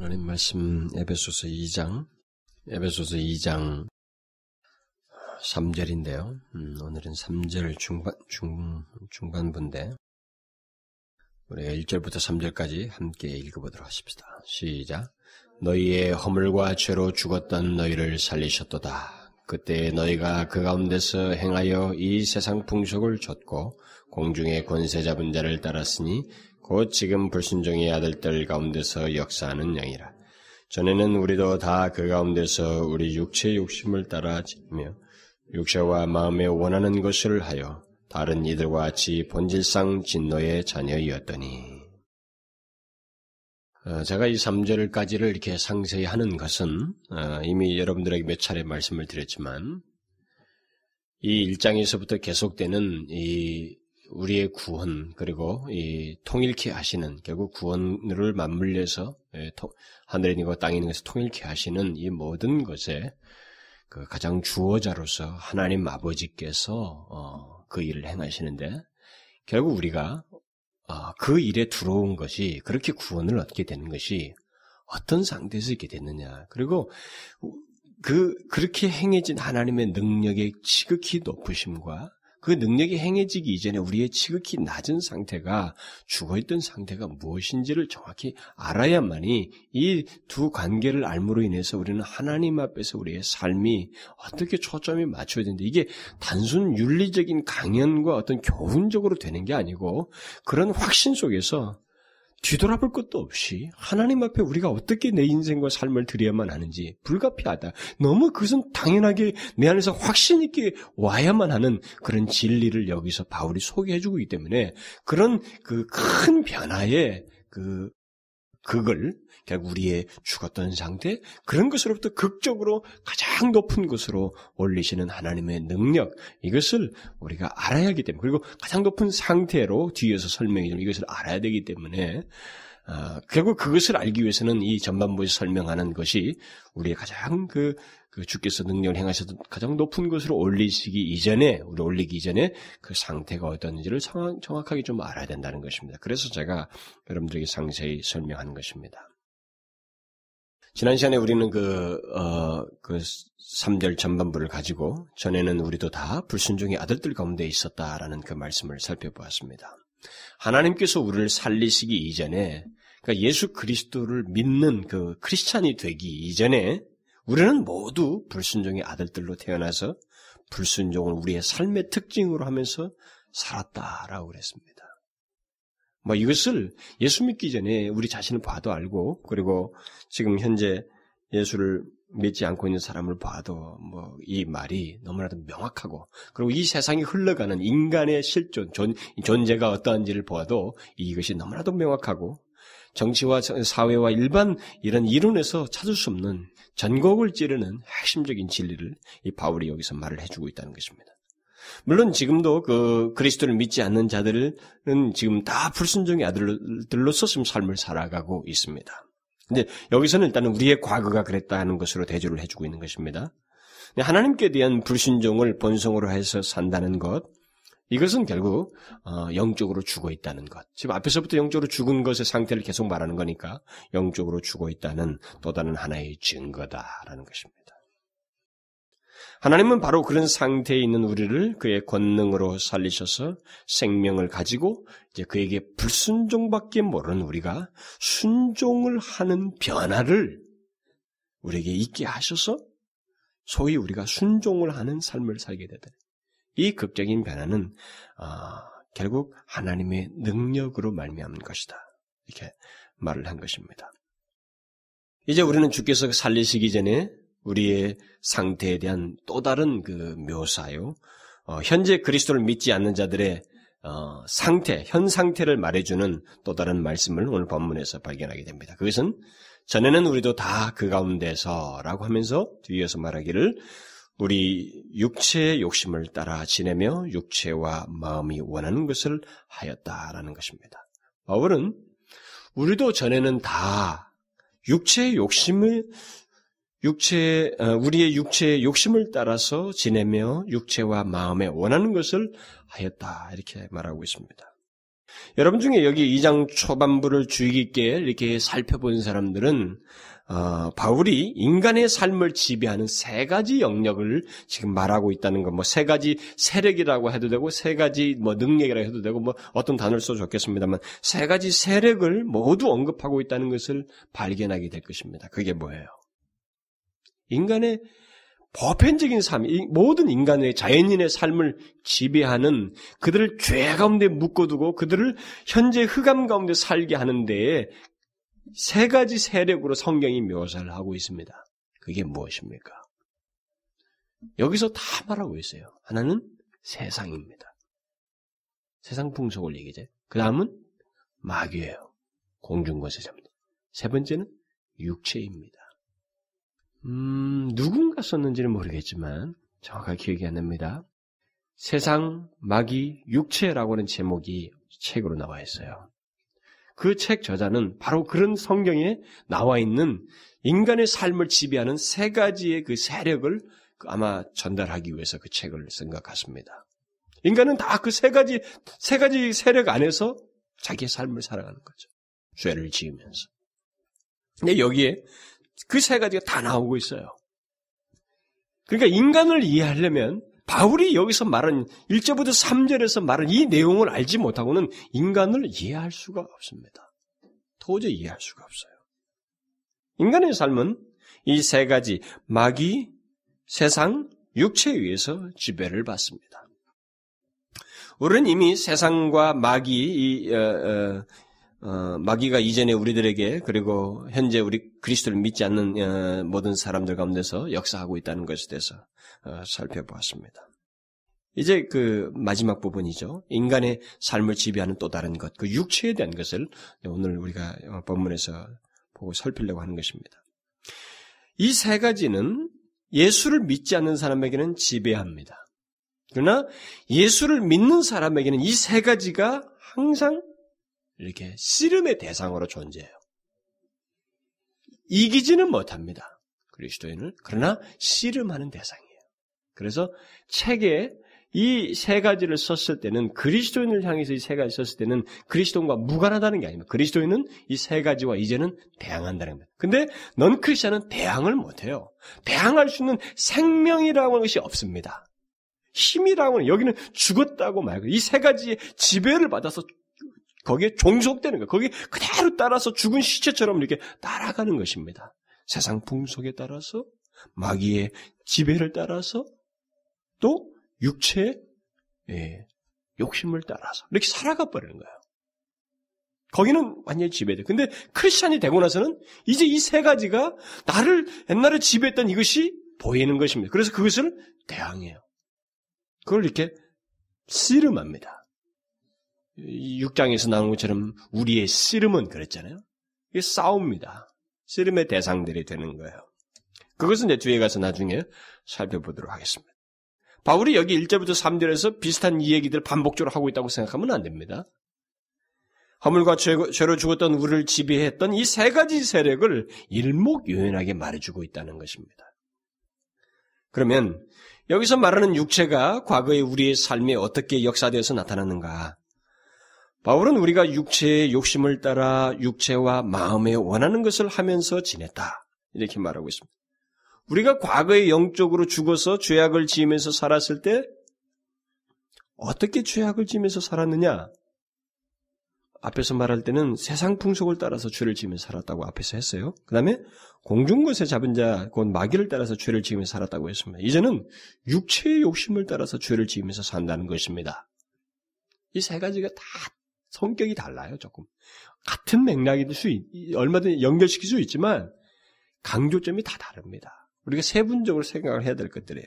하나님 말씀 에베소서 2장 에베소서 2장 3절인데요. 음, 오늘은 3절 중반 중 중반부인데 우리가 1절부터 3절까지 함께 읽어보도록 하십시다. 시작. 너희의 허물과 죄로 죽었던 너희를 살리셨도다. 그때 너희가 그 가운데서 행하여 이 세상 풍속을 줬고 공중의 권세 잡은 자를 따랐으니 곧 지금 불순종의 아들들 가운데서 역사하는 영이라. 전에는 우리도 다 그 가운데서 우리 육체의 욕심을 따라 지며 육체와 마음에 원하는 것을 하여 다른 이들과 같이 본질상 진노의 자녀이었더니 어, 제가 이 3절까지를 이렇게 상세히 하는 것은 어, 이미 여러분들에게 몇 차례 말씀을 드렸지만 이 1장에서부터 계속되는 이 우리의 구원 그리고 이 통일케 하시는 결국 구원을 맞물려서 예, 하늘에 있는 것 땅에 있는 것을 통일케 하시는 이 모든 것에 그 가장 주어자로서 하나님 아버지께서 어, 그 일을 행하시는데 결국 우리가 어, 그 일에 들어온 것이 그렇게 구원을 얻게 되는 것이 어떤 상태에서 있게 됐느냐. 그리고 그 그렇게 행해진 하나님의 능력의 지극히 높으심과 그 능력이 행해지기 이전에 우리의 지극히 낮은 상태가 죽어있던 상태가 무엇인지를 정확히 알아야만이 이 두 관계를 알므로 인해서 우리는 하나님 앞에서 우리의 삶이 어떻게 초점이 맞춰야 되는데 이게 단순 윤리적인 강연과 어떤 교훈적으로 되는 게 아니고 그런 확신 속에서 뒤돌아볼 것도 없이 하나님 앞에 우리가 어떻게 내 인생과 삶을 드려야만 하는지 불가피하다. 너무 그것은 당연하게 내 안에서 확신 있게 와야만 하는 그런 진리를 여기서 바울이 소개해주고 있기 때문에 그런 그 큰 변화에 그 그걸 결국 우리의 죽었던 상태 그런 것으로부터 극적으로 가장 높은 것으로 올리시는 하나님의 능력 이것을 우리가 알아야 하기 때문에 그리고 가장 높은 상태로 뒤에서 설명해 주는 이것을 알아야 되기 때문에 어, 결국 그것을 알기 위해서는 이 전반부에서 설명하는 것이 우리의 가장 그, 그 주께서 능력을 행하셔도 가장 높은 것으로 올리시기 이전에 우리 올리기 이전에 그 상태가 어떤지를 정확, 하게 좀 알아야 된다는 것입니다. 그래서 제가 여러분들에게 상세히 설명하는 것입니다. 지난 시간에 우리는 그, 어, 그 3절 전반부를 가지고 전에는 우리도 다 불순종의 아들들 가운데 있었다라는 그 말씀을 살펴보았습니다. 하나님께서 우리를 살리시기 이전에 그러니까 예수 그리스도를 믿는 그 크리스찬이 되기 이전에 우리는 모두 불순종의 아들들로 태어나서 불순종을 우리의 삶의 특징으로 하면서 살았다라고 그랬습니다. 뭐 이것을 예수 믿기 전에 우리 자신을 봐도 알고 그리고 지금 현재 예수를 믿지 않고 있는 사람을 봐도 뭐 이 말이 너무나도 명확하고 그리고 이 세상이 흘러가는 인간의 실존 존, 존재가 어떠한지를 보아도 이것이 너무나도 명확하고 정치와 사회와 일반 이런 이론에서 찾을 수 없는 전곡을 찌르는 핵심적인 진리를 이 바울이 여기서 말을 해주고 있다는 것입니다. 물론 지금도 그 그리스도를 믿지 않는 자들은 지금 다 불순종의 아들들로서 지금 삶을 살아가고 있습니다. 근데 여기서는 일단은 우리의 과거가 그랬다는 것으로 대조를 해주고 있는 것입니다. 하나님께 대한 불순종을 본성으로 해서 산다는 것, 이것은 결국 어, 영적으로 죽어 있다는 것. 지금 앞에서부터 영적으로 죽은 것의 상태를 계속 말하는 거니까 영적으로 죽어 있다는 또 다른 하나의 증거다라는 것입니다. 하나님은 바로 그런 상태에 있는 우리를 그의 권능으로 살리셔서 생명을 가지고 이제 그에게 불순종밖에 모르는 우리가 순종을 하는 변화를 우리에게 있게 하셔서 소위 우리가 순종을 하는 삶을 살게 되다. 이 극적인 변화는 어, 결국 하나님의 능력으로 말미암는 것이다. 이렇게 말을 한 것입니다. 이제 우리는 주께서 살리시기 전에 우리의 상태에 대한 또 다른 그 묘사요. 어, 현재 그리스도를 믿지 않는 자들의 어, 상태, 현 상태를 말해주는 또 다른 말씀을 오늘 본문에서 발견하게 됩니다. 그것은 전에는 우리도 다 그 가운데서라고 하면서 뒤에서 말하기를 우리 육체의 욕심을 따라 지내며 육체와 마음이 원하는 것을 하였다라는 것입니다. 바울은 우리도 전에는 다 육체의 욕심을 육체 어, 우리의 육체의 욕심을 따라서 지내며 육체와 마음에 원하는 것을 하였다 이렇게 말하고 있습니다. 여러분 중에 여기 2장 초반부를 주의 깊게 이렇게 살펴본 사람들은 어, 바울이 인간의 삶을 지배하는 세 가지 영역을 지금 말하고 있다는 것, 뭐 세 가지 세력이라고 해도 되고 세 가지 뭐 능력이라고 해도 되고 뭐 어떤 단어를 써 좋겠습니다만 세 가지 세력을 모두 언급하고 있다는 것을 발견하게 될 것입니다. 그게 뭐예요? 인간의 보편적인 삶, 모든 인간의 자연인의 삶을 지배하는 그들을 죄 가운데 묶어두고 그들을 현재 흑암 가운데 살게 하는 데에 세 가지 세력으로 성경이 묘사를 하고 있습니다. 그게 무엇입니까? 여기서 다 말하고 있어요. 하나는 세상입니다. 세상 풍속을 얘기죠. 그 다음은 마귀예요. 공중거세자입니다. 세 번째는 육체입니다. 음, 누군가 썼는지는 모르겠지만 정확하게 기억이 안 납니다. 세상, 마귀, 육체라고 하는 제목이 책으로 나와 있어요. 그 책 저자는 바로 그런 성경에 나와 있는 인간의 삶을 지배하는 세 가지의 그 세력을 아마 전달하기 위해서 그 책을 쓴 것 같습니다. 인간은 다 그 세 가지, 세 가지 세력 안에서 자기의 삶을 살아가는 거죠. 죄를 지으면서. 근데 여기에 그 세 가지가 다 나오고 있어요. 그러니까 인간을 이해하려면 바울이 여기서 말한 1절부터 3절에서 말한 이 내용을 알지 못하고는 인간을 이해할 수가 없습니다. 도저히 이해할 수가 없어요. 인간의 삶은 이 세 가지 마귀, 세상, 육체에 의해서 지배를 받습니다. 우리는 이미 세상과 마귀, 이, 어, 어, 어, 마귀가 이전에 우리들에게 그리고 현재 우리 그리스도를 믿지 않는 어, 모든 사람들 가운데서 역사하고 있다는 것에 대해서 어, 살펴보았습니다. 이제 그 마지막 부분이죠. 인간의 삶을 지배하는 또 다른 것, 그 육체에 대한 것을 오늘 우리가 어, 본문에서 보고 살피려고 하는 것입니다. 이 세 가지는 예수를 믿지 않는 사람에게는 지배합니다. 그러나 예수를 믿는 사람에게는 이 세 가지가 항상 이렇게 씨름의 대상으로 존재해요. 이기지는 못합니다. 그리스도인을. 그러나 씨름하는 대상이에요. 그래서 책에 이 세 가지를 썼을 때는 그리스도인을 향해서 이 세 가지 썼을 때는 그리스도인과 무관하다는 게 아닙니다. 그리스도인은 이 세 가지와 이제는 대항한다는 겁니다. 근데 넌 크리스천은 대항을 못해요. 대항할 수 있는 생명이라고 하는 것이 없습니다. 힘이라고 하는 여기는 죽었다고 말고 이 세 가지의 지배를 받아서 거기에 종속되는 거예요. 거기에 그대로 따라서 죽은 시체처럼 이렇게 따라가는 것입니다. 세상 풍속에 따라서, 마귀의 지배를 따라서, 또 육체의 예, 욕심을 따라서 이렇게 살아가 버리는 거예요. 거기는 완전히 지배돼. 근데 크리스찬이 되고 나서는 이제 이 세 가지가 나를 옛날에 지배했던 이것이 보이는 것입니다. 그래서 그것을 대항해요. 그걸 이렇게 씨름합니다. 6장에서 나온 것처럼 우리의 씨름은 그랬잖아요. 이게 싸웁니다. 씨름의 대상들이 되는 거예요. 그것은 이제 뒤에 가서 나중에 살펴보도록 하겠습니다. 바울이 여기 1절부터 3절에서 비슷한 이 얘기들 반복적으로 하고 있다고 생각하면 안 됩니다. 허물과 죄로 죽었던 우리를 지배했던 이 세 가지 세력을 일목요연하게 말해주고 있다는 것입니다. 그러면 여기서 말하는 육체가 과거의 우리의 삶에 어떻게 역사되어서 나타났는가? 바울은 우리가 육체의 욕심을 따라 육체와 마음에 원하는 것을 하면서 지냈다. 이렇게 말하고 있습니다. 우리가 과거에 영적으로 죽어서 죄악을 지으면서 살았을 때 어떻게 죄악을 지으면서 살았느냐? 앞에서 말할 때는 세상 풍속을 따라서 죄를 지으면서 살았다고 앞에서 했어요. 그 다음에 공중것에 잡은 자, 곧 마귀를 따라서 죄를 지으면서 살았다고 했습니다. 이제는 육체의 욕심을 따라서 죄를 지으면서 산다는 것입니다. 이 세 가지가 다 성격이 달라요, 조금. 같은 맥락일 수, 있, 얼마든지 연결시킬 수 있지만, 강조점이 다 다릅니다. 우리가 세분적으로 생각을 해야 될 것들이에요.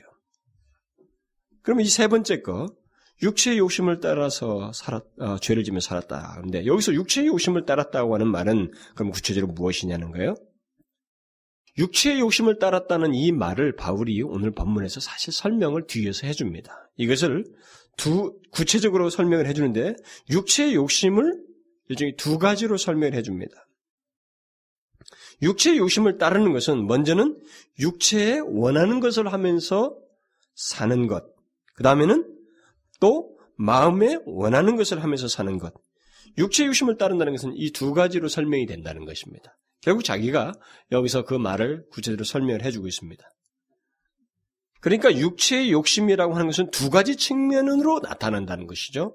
그러면 이세 번째 거, 육체의 욕심을 따라서 살았, 어, 죄를 지며 살았다. 그런데 여기서 육체의 욕심을 따랐다고 하는 말은 그럼 구체적으로 무엇이냐는 거예요? 육체의 욕심을 따랐다는 이 말을 바울이 오늘 본문에서 사실 설명을 뒤에서 해줍니다. 이것을 두 구체적으로 설명을 해주는데 육체의 욕심을 일종의 두 가지로 설명을 해줍니다. 육체의 욕심을 따르는 것은 먼저는 육체에 원하는 것을 하면서 사는 것. 그 다음에는 또 마음에 원하는 것을 하면서 사는 것. 육체의 욕심을 따른다는 것은 이 두 가지로 설명이 된다는 것입니다. 결국 자기가 여기서 그 말을 구체적으로 설명을 해주고 있습니다. 그러니까 육체의 욕심이라고 하는 것은 두 가지 측면으로 나타난다는 것이죠.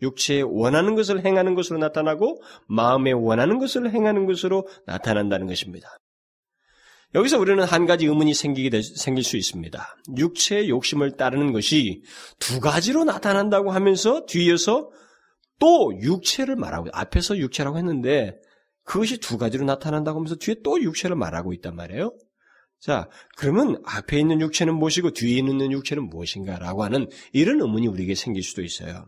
육체에 원하는 것을 행하는 것으로 나타나고 마음에 원하는 것을 행하는 것으로 나타난다는 것입니다. 여기서 우리는 한 가지 의문이 생기게 되, 생길 수 있습니다. 육체의 욕심을 따르는 것이 두 가지로 나타난다고 하면서 뒤에서 또 육체를 말하고 앞에서 육체라고 했는데 그것이 두 가지로 나타난다고 하면서 뒤에 또 육체를 말하고 있단 말이에요. 자, 그러면 앞에 있는 육체는 무엇이고 뒤에 있는 육체는 무엇인가라고 하는 이런 의문이 우리에게 생길 수도 있어요.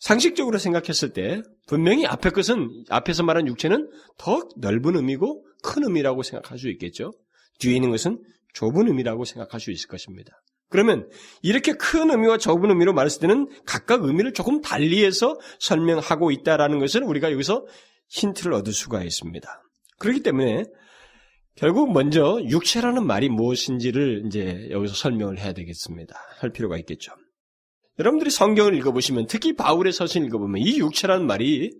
상식적으로 생각했을 때 분명히 앞에 것은 앞에서 말한 육체는 더 넓은 의미고 큰 의미라고 생각할 수 있겠죠. 뒤에 있는 것은 좁은 의미라고 생각할 수 있을 것입니다. 그러면 이렇게 큰 의미와 좁은 의미로 말했을 때는 각각 의미를 조금 달리해서 설명하고 있다라는 것을 우리가 여기서 힌트를 얻을 수가 있습니다. 그렇기 때문에 결국 먼저 육체라는 말이 무엇인지를 이제 여기서 설명을 해야 되겠습니다. 할 필요가 있겠죠. 여러분들이 성경을 읽어보시면 특히 바울의 서신 읽어보면 이 육체라는 말이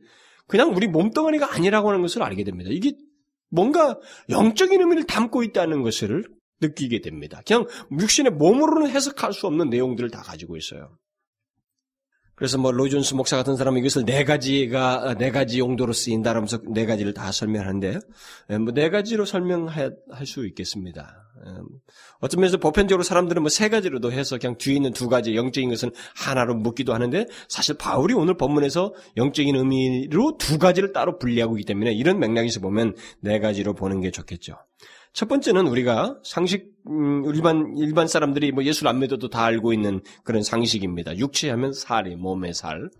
그냥 우리 몸덩어리가 아니라고 하는 것을 알게 됩니다. 이게 뭔가 영적인 의미를 담고 있다는 것을 느끼게 됩니다. 그냥 육신의 몸으로는 해석할 수 없는 내용들을 다 가지고 있어요. 그래서 뭐 로존스 목사 같은 사람은 이것을 네 가지가 네 가지 용도로 쓰인다라면서 네 가지를 다 설명하는데 예, 뭐네 가지로 설명할 수 있겠습니다. 예, 어떤 면에서 보편적으로 사람들은 뭐 세 가지로도 해서 그냥 뒤에 있는 두 가지 영적인 것은 하나로 묻기도 하는데 사실 바울이 오늘 본문에서 영적인 의미로 두 가지를 따로 분리하고 있기 때문에 이런 맥락에서 보면 네 가지로 보는 게 좋겠죠. 첫 번째는 우리가 상식 음, 일반 일반 사람들이 뭐 예술 안 믿어도 다 알고 있는 그런 상식입니다. 육체하면 살이 몸의 살,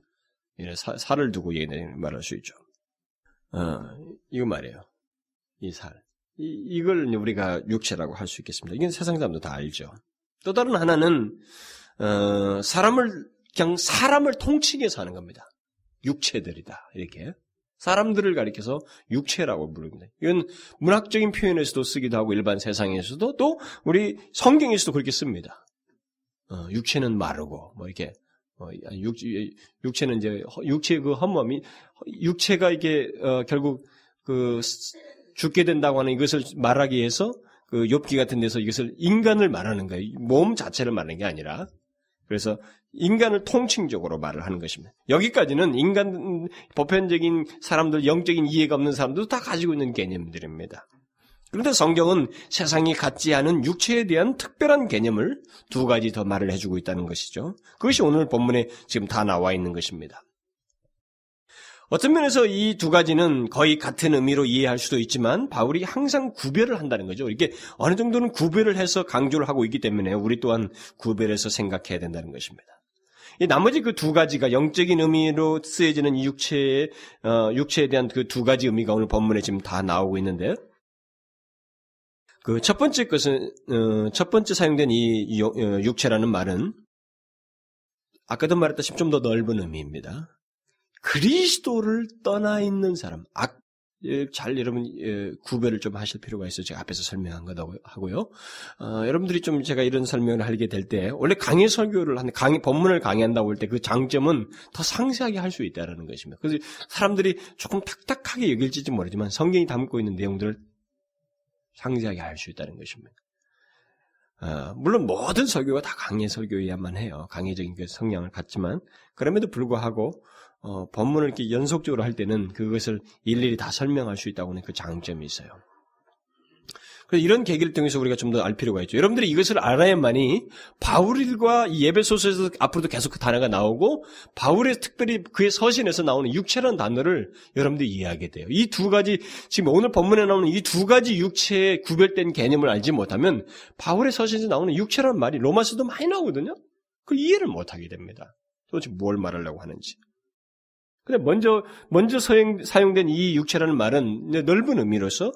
사, 살을 두고 말할 수 있죠. 어, 이거 말이에요. 이 살. 이, 이걸 우리가 육체라고 할 수 있겠습니다. 이건 세상 사람도 다 알죠. 또 다른 하나는 어, 사람을 그냥 사람을 통치게 사는 겁니다. 육체들이다 이렇게 사람들을 가리켜서 육체라고 부릅니다. 이건 문학적인 표현에서도 쓰기도 하고 일반 세상에서도 또 우리 성경에서도 그렇게 씁니다. 어, 육체는 마르고 뭐 이렇게 어, 육, 육체는 이제 육체의 그 헛몸이 육체가 이게 어, 결국 그 죽게 된다고 하는 이것을 말하기 위해서 그 욥기 같은 데서 이것을 인간을 말하는 거예요. 몸 자체를 말하는 게 아니라 그래서 인간을 통칭적으로 말을 하는 것입니다. 여기까지는 인간 보편적인 사람들, 영적인 이해가 없는 사람들도 다 가지고 있는 개념들입니다. 그런데 성경은 세상이 갖지 않은 육체에 대한 특별한 개념을 두 가지 더 말을 해주고 있다는 것이죠. 그것이 오늘 본문에 지금 다 나와 있는 것입니다. 어떤 면에서 이 두 가지는 거의 같은 의미로 이해할 수도 있지만 바울이 항상 구별을 한다는 거죠. 이게 어느 정도는 구별을 해서 강조를 하고 있기 때문에 우리 또한 구별해서 생각해야 된다는 것입니다. 이 나머지 그 두 가지가 영적인 의미로 쓰여지는 육체의 어, 육체에 대한 그 두 가지 의미가 오늘 본문에 지금 다 나오고 있는데 그첫 번째 것은 어, 첫 번째 사용된 이 어, 육체라는 말은 아까도 말했다시피 좀 더 넓은 의미입니다. 그리스도를 떠나 있는 사람, 잘 여러분 예, 구별을 좀 하실 필요가 있어요. 제가 앞에서 설명한 거다고 하고요. 어, 여러분들이 좀 제가 이런 설명을 하게 될 때 원래 강의 설교를 한 강의 본문을 강의한다고 할 때 그 장점은 더 상세하게 할 수 있다는 것입니다. 그래서 사람들이 조금 탁탁하게 여길지 모르지만 성경이 담고 있는 내용들을 상세하게 알 수 있다는 것입니다. 어, 물론 모든 설교가 다 강의 설교여야만 해요. 강의적인 그 성향을 갖지만 그럼에도 불구하고 어, 본문을 이렇게 연속적으로 할 때는 그것을 일일이 다 설명할 수 있다고 하는 그 장점이 있어요. 그래서 이런 계기를 통해서 우리가 좀 더 알 필요가 있죠. 여러분들이 이것을 알아야만이 바울과 예배소서에서 앞으로도 계속 그 단어가 나오고 바울의 특별히 그의 서신에서 나오는 육체라는 단어를 여러분들이 이해하게 돼요. 이 두 가지 지금 오늘 본문에 나오는 이 두 가지 육체의 구별된 개념을 알지 못하면 바울의 서신에서 나오는 육체라는 말이 로마서도 많이 나오거든요. 그 이해를 못하게 됩니다. 도대체 뭘 말하려고 하는지. 근데 먼저 먼저 사용, 사용된 이 육체라는 말은 넓은 의미로서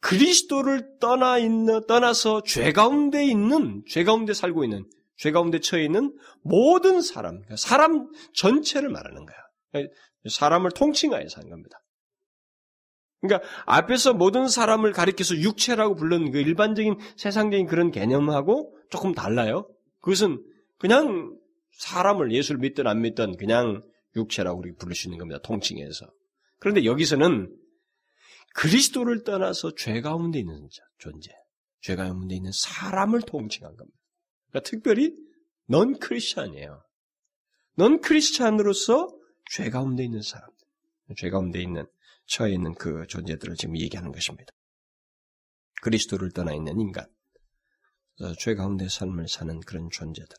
그리스도를 떠나 있는 떠나서 죄 가운데 있는 죄 가운데 살고 있는 죄 가운데 처해 있는 모든 사람 그러니까 사람 전체를 말하는 거야. 그러니까 사람을 통칭하여 사는 겁니다. 그러니까 앞에서 모든 사람을 가리켜서 육체라고 부른 그 일반적인 세상적인 그런 개념하고 조금 달라요. 그것은 그냥 사람을 예수를 믿든 안 믿든 그냥 육체라고 우리 부를 수 있는 겁니다. 통칭해서. 그런데 여기서는 그리스도를 떠나서 죄 가운데 있는 존재, 죄 가운데 있는 사람을 통칭한 겁니다. 그러니까 특별히 넌 크리스찬이에요. 넌 크리스찬으로서 죄 가운데 있는 사람, 죄 가운데 있는 처해 있는 그 존재들을 지금 얘기하는 것입니다. 그리스도를 떠나 있는 인간, 죄 가운데 삶을 사는 그런 존재들.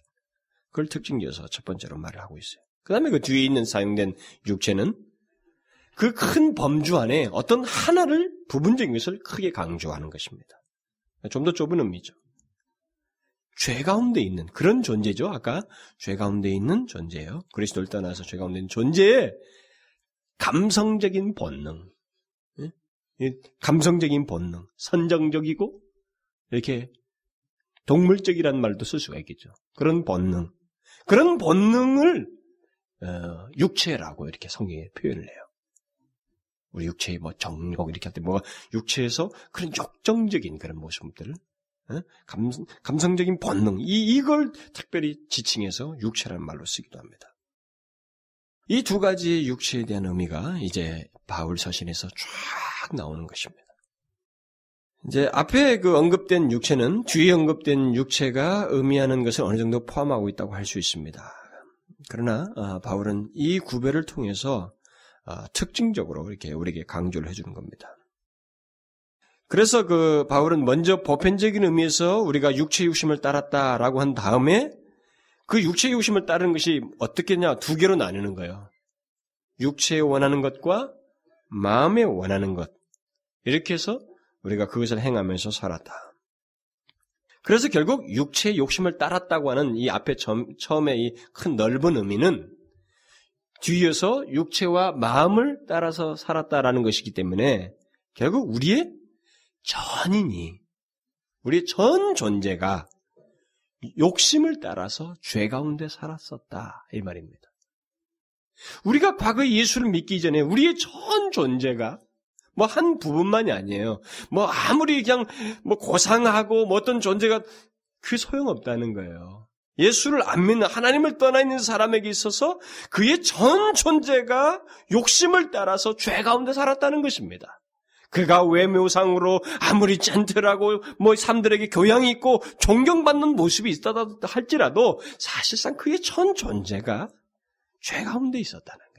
그걸 특징지어서 첫 번째로 말을 하고 있어요. 그 다음에 그 뒤에 있는 사용된 육체는 그 큰 범주 안에 어떤 하나를 부분적인 것을 크게 강조하는 것입니다. 좀 더 좁은 의미죠. 죄 가운데 있는 그런 존재죠. 아까 죄 가운데 있는 존재예요. 그리스도를 떠나서 죄 가운데 있는 존재의 감성적인 본능, 예? 감성적인 본능, 선정적이고 이렇게 동물적이란 말도 쓸 수가 있겠죠. 그런 본능, 그런 본능을 어, 육체라고 이렇게 성경에 표현을 해요. 우리 육체의 뭐 정복 이렇게 할 때 뭐가 육체에서 그런 욕정적인 그런 모습들을 어? 감, 감성적인 본능 이 이걸 특별히 지칭해서 육체라는 말로 쓰기도 합니다. 이 두 가지 육체에 대한 의미가 이제 바울 서신에서 쫙 나오는 것입니다. 이제 앞에 그 언급된 육체는 뒤에 언급된 육체가 의미하는 것을 어느 정도 포함하고 있다고 할 수 있습니다. 그러나 아, 바울은 이 구별을 통해서 아, 특징적으로 이렇게 우리에게 강조를 해주는 겁니다. 그래서 그 바울은 먼저 보편적인 의미에서 우리가 육체 육심을 따랐다라고 한 다음에 그 육체 육심을 따르는 것이 어떻게냐 두 개로 나누는 거예요. 육체에 원하는 것과 마음에 원하는 것 이렇게 해서 우리가 그것을 행하면서 살았다. 그래서 결국 육체의 욕심을 따랐다고 하는 이 앞에 처음에 이 큰 넓은 의미는 뒤에서 육체와 마음을 따라서 살았다라는 것이기 때문에 결국 우리의 전인이 우리의 전 존재가 욕심을 따라서 죄 가운데 살았었다 이 말입니다. 우리가 과거 예수를 믿기 전에 우리의 전 존재가 뭐 한 부분만이 아니에요. 뭐 아무리 그냥 뭐 고상하고 뭐 어떤 존재가 그 소용없다는 거예요. 예수를 안 믿는 하나님을 떠나 있는 사람에게 있어서 그의 전 존재가 욕심을 따라서 죄 가운데 살았다는 것입니다. 그가 외묘상으로 아무리 젠틀하고 뭐 사람들에게 교양이 있고 존경받는 모습이 있다 할지라도 사실상 그의 전 존재가 죄 가운데 있었다는 거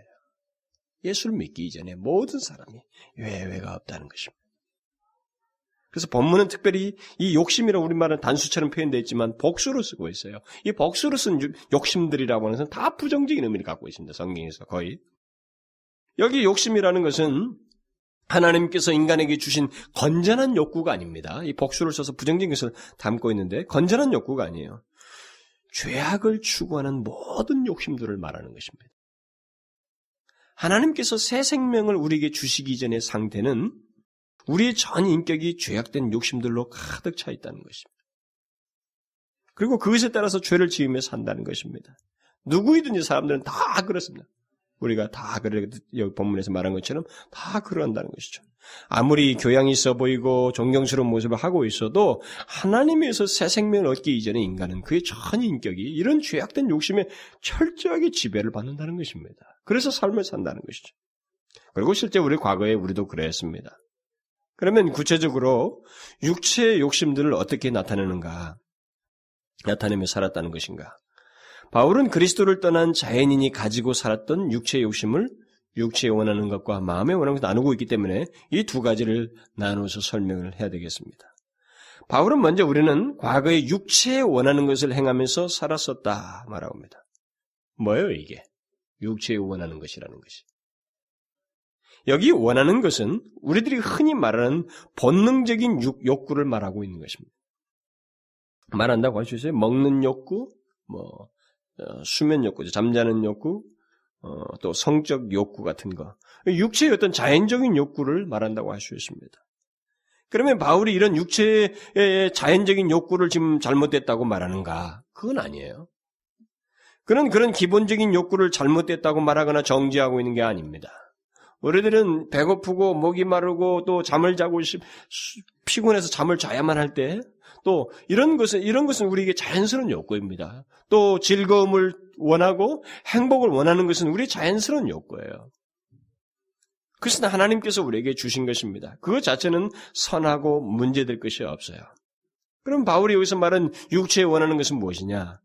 예수를 믿기 이전에 모든 사람이 외외가 없다는 것입니다. 그래서 본문은 특별히 이 욕심이라고 우리말은 단수처럼 표현되어 있지만 복수로 쓰고 있어요. 이 복수로 쓴 욕심들이라고 하는 것은 다 부정적인 의미를 갖고 있습니다. 성경에서 거의. 여기 욕심이라는 것은 하나님께서 인간에게 주신 건전한 욕구가 아닙니다. 이 복수를 써서 부정적인 것을 담고 있는데 건전한 욕구가 아니에요. 죄악을 추구하는 모든 욕심들을 말하는 것입니다. 하나님께서 새 생명을 우리에게 주시기 전의 상태는 우리의 전 인격이 죄악된 욕심들로 가득 차 있다는 것입니다. 그리고 그것에 따라서 죄를 지으며 산다는 것입니다. 누구이든지 사람들은 다 그렇습니다. 우리가 다 그래 여기 본문에서 말한 것처럼 다 그런다는 것이죠. 아무리 교양이 있어 보이고 존경스러운 모습을 하고 있어도 하나님에서 새 생명을 얻기 이전에 인간은 그의 전 인격이 이런 죄악된 욕심에 철저하게 지배를 받는다는 것입니다. 그래서 삶을 산다는 것이죠. 그리고 실제 우리 과거에 우리도 그랬습니다. 그러면 구체적으로 육체의 욕심들을 어떻게 나타내는가? 나타내며 살았다는 것인가? 바울은 그리스도를 떠난 자연인이 가지고 살았던 육체의 욕심을 육체에 원하는 것과 마음에 원하는 것을 나누고 있기 때문에 이 두 가지를 나누어서 설명을 해야 되겠습니다. 바울은 먼저 우리는 과거에 육체에 원하는 것을 행하면서 살았었다 말하고 합니다. 뭐예요 이게? 육체에 원하는 것이라는 것이. 여기 원하는 것은 우리들이 흔히 말하는 본능적인 욕구를 말하고 있는 것입니다. 말한다고 할 수 있어요? 먹는 욕구, 뭐 어, 수면 욕구죠. 잠자는 욕구, 어, 또 성적 욕구 같은 거. 육체의 어떤 자연적인 욕구를 말한다고 할 수 있습니다. 그러면 바울이 이런 육체의 자연적인 욕구를 지금 잘못됐다고 말하는가? 그건 아니에요. 그는 그런 기본적인 욕구를 잘못됐다고 말하거나 정지하고 있는 게 아닙니다. 우리들은 배고프고 목이 마르고 또 잠을 자고 피곤해서 잠을 자야만 할 때 또 이런 것은 이런 것은 우리에게 자연스러운 욕구입니다. 또 즐거움을 원하고 행복을 원하는 것은 우리의 자연스러운 욕구예요. 그것은 하나님께서 우리에게 주신 것입니다. 그것 자체는 선하고 문제될 것이 없어요. 그럼 바울이 여기서 말한 육체에 원하는 것은 무엇이냐?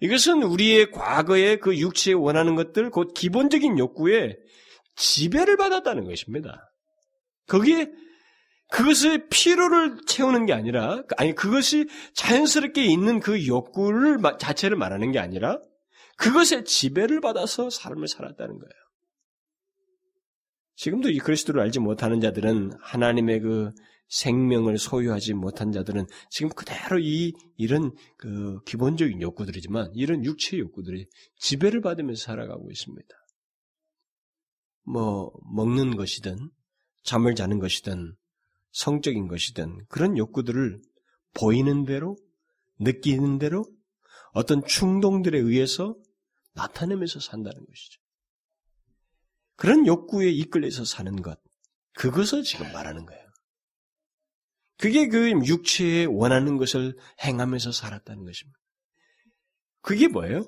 이것은 우리의 과거의 그 육체에 원하는 것들, 곧 기본적인 욕구에 지배를 받았다는 것입니다. 거기에 그것의 필요를 채우는 게 아니라, 아니, 그것이 자연스럽게 있는 그 욕구를 자체를 말하는 게 아니라, 그것에 지배를 받아서 삶을 살았다는 거예요. 지금도 이 그리스도를 알지 못하는 자들은 하나님의 그 생명을 소유하지 못한 자들은 지금 그대로 이 이런 그 기본적인 욕구들이지만 이런 육체의 욕구들이 지배를 받으면서 살아가고 있습니다. 뭐 먹는 것이든 잠을 자는 것이든 성적인 것이든 그런 욕구들을 보이는 대로 느끼는 대로 어떤 충동들에 의해서 나타내면서 산다는 것이죠. 그런 욕구에 이끌려서 사는 것, 그것을 지금 말하는 거예요. 그게 그 육체에 원하는 것을 행하면서 살았다는 것입니다. 그게 뭐예요?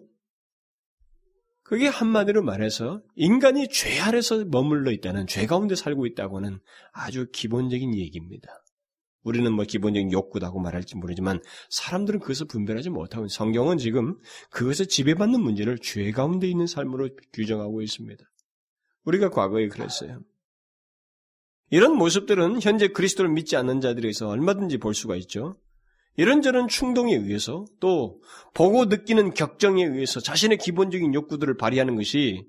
그게 한마디로 말해서 인간이 죄 아래서 머물러 있다는 죄 가운데 살고 있다고는 아주 기본적인 얘기입니다. 우리는 뭐 기본적인 욕구다고 말할지 모르지만 사람들은 그것을 분별하지 못하고 성경은 지금 그것에 지배받는 문제를 죄 가운데 있는 삶으로 규정하고 있습니다. 우리가 과거에 그랬어요. 이런 모습들은 현재 그리스도를 믿지 않는 자들에서 얼마든지 볼 수가 있죠. 이런저런 충동에 의해서 또 보고 느끼는 격정에 의해서 자신의 기본적인 욕구들을 발휘하는 것이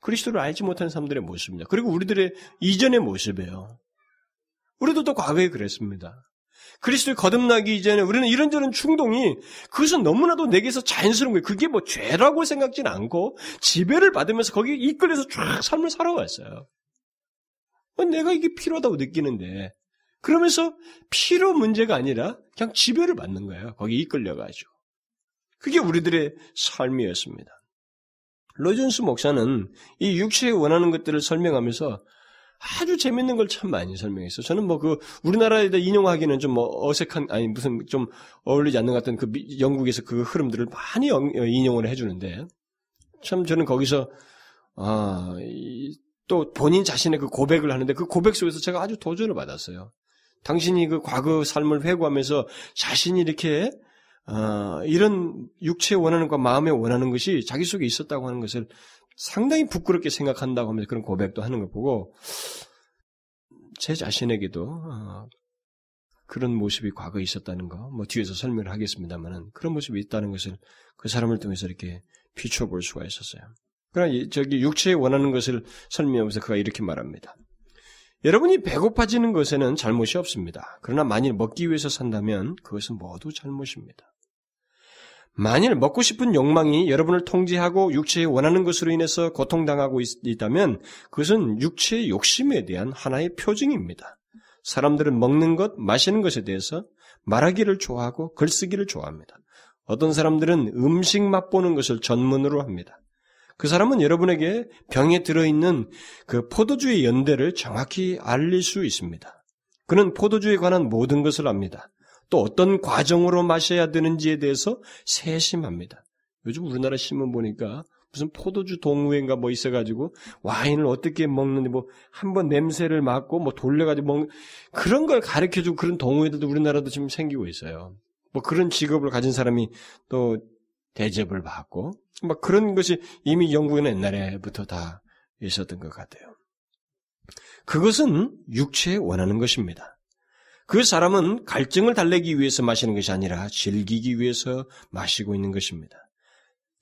그리스도를 알지 못하는 사람들의 모습입니다. 그리고 우리들의 이전의 모습이에요. 우리도 또 과거에 그랬습니다. 그리스도의 거듭나기 이전에 우리는 이런저런 충동이 그것은 너무나도 내게서 자연스러운 거예요. 그게 뭐 죄라고 생각지는 않고 지배를 받으면서 거기에 이끌려서 쫙 삶을 살아왔어요. 어, 내가 이게 필요하다고 느끼는데 그러면서 필요 문제가 아니라 그냥 지배를 받는 거예요. 거기 이끌려가지고. 그게 우리들의 삶이었습니다. 로존스 목사는 이 육체에 원하는 것들을 설명하면서 아주 재밌는 걸 참 많이 설명했어. 저는 뭐 그 우리나라에다 인용하기는 좀 뭐 어색한 아니 무슨 좀 어울리지 않는 것 같은 그 영국에서 그 흐름들을 많이 어, 인용을 해주는데 참 저는 거기서 아또 본인 자신의 그 고백을 하는데 그 고백 속에서 제가 아주 도전을 받았어요. 당신이 그 과거 삶을 회고하면서 자신이 이렇게 어, 이런 육체에 원하는 것과 마음에 원하는 것이 자기 속에 있었다고 하는 것을 상당히 부끄럽게 생각한다고 하면서 그런 고백도 하는 걸 보고 제 자신에게도 어, 그런 모습이 과거에 있었다는 거, 뭐 뒤에서 설명을 하겠습니다만은 그런 모습이 있다는 것을 그 사람을 통해서 이렇게 비춰볼 수가 있었어요. 그러나 저기 육체에 원하는 것을 설명하면서 그가 이렇게 말합니다. 여러분이 배고파지는 것에는 잘못이 없습니다. 그러나 만일 먹기 위해서 산다면 그것은 모두 잘못입니다. 만일 먹고 싶은 욕망이 여러분을 통제하고 육체에 원하는 것으로 인해서 고통당하고 있, 다면 그것은 육체의 욕심에 대한 하나의 표징입니다. 사람들은 먹는 것, 마시는 것에 대해서 말하기를 좋아하고 글쓰기를 좋아합니다. 어떤 사람들은 음식 맛보는 것을 전문으로 합니다. 그 사람은 여러분에게 병에 들어있는 그 포도주의 연대를 정확히 알릴 수 있습니다. 그는 포도주에 관한 모든 것을 압니다. 또 어떤 과정으로 마셔야 되는지에 대해서 세심합니다. 요즘 우리나라 신문 보니까 무슨 포도주 동호회인가 뭐 있어가지고 와인을 어떻게 먹는지 뭐 한번 냄새를 맡고 뭐 돌려가지고 먹는 그런 걸 가르쳐주고 그런 동호회들도 우리나라도 지금 생기고 있어요. 뭐 그런 직업을 가진 사람이 또 대접을 받고 막 그런 것이 이미 영국에는 옛날에부터 다 있었던 것 같아요. 그것은 육체에 원하는 것입니다. 그 사람은 갈증을 달래기 위해서 마시는 것이 아니라 즐기기 위해서 마시고 있는 것입니다.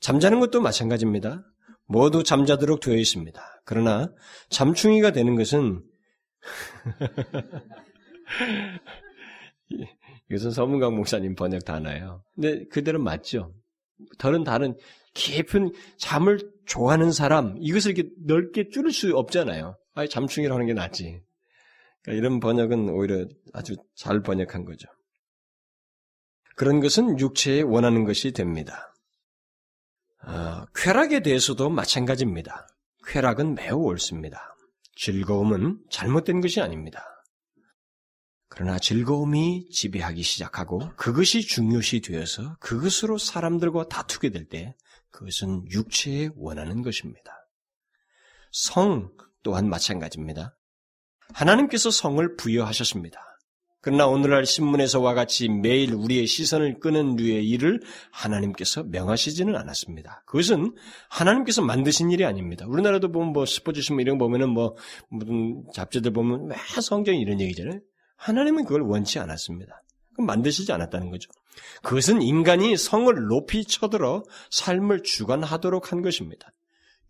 잠자는 것도 마찬가지입니다. 모두 잠자도록 되어 있습니다. 그러나 잠충이가 되는 것은 이것은 서문강 목사님 번역 단어예요. 근데 그대로 맞죠. 다른 다른 깊은 잠을 좋아하는 사람 이것을 이렇게 넓게 줄일 수 없잖아요. 아예 잠충이라는 게 낫지. 그러니까 이런 번역은 오히려 아주 잘 번역한 거죠. 그런 것은 육체에 원하는 것이 됩니다. 어, 쾌락에 대해서도 마찬가지입니다. 쾌락은 매우 옳습니다. 즐거움은 잘못된 것이 아닙니다. 그러나 즐거움이 지배하기 시작하고 그것이 중요시 되어서 그것으로 사람들과 다투게 될 때 그것은 육체에 원하는 것입니다. 성 또한 마찬가지입니다. 하나님께서 성을 부여하셨습니다. 그러나 오늘날 신문에서와 같이 매일 우리의 시선을 끄는 류의 일을 하나님께서 명하시지는 않았습니다. 그것은 하나님께서 만드신 일이 아닙니다. 우리나라도 보면 뭐 스포츠 신문 이런 거 보면은 뭐 무슨 잡지들 보면 왜 성경이 이런 얘기잖아요. 하나님은 그걸 원치 않았습니다. 만드시지 않았다는 거죠. 그것은 인간이 성을 높이 쳐들어 삶을 주관하도록 한 것입니다.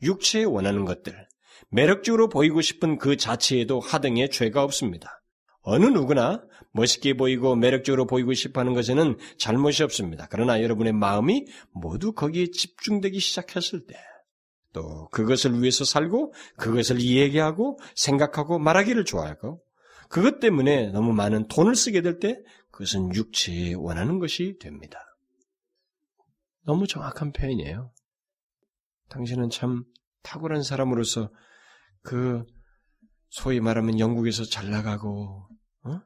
육체에 원하는 것들, 매력적으로 보이고 싶은 그 자체에도 하등의 죄가 없습니다. 어느 누구나 멋있게 보이고 매력적으로 보이고 싶어 하는 것에는 잘못이 없습니다. 그러나 여러분의 마음이 모두 거기에 집중되기 시작했을 때, 또 그것을 위해서 살고, 그것을 얘기하고, 생각하고, 말하기를 좋아하고, 그것 때문에 너무 많은 돈을 쓰게 될 때, 그것은 육체에 원하는 것이 됩니다. 너무 정확한 표현이에요. 당신은 참 탁월한 사람으로서 그 소위 말하면 영국에서 잘 나가고 어?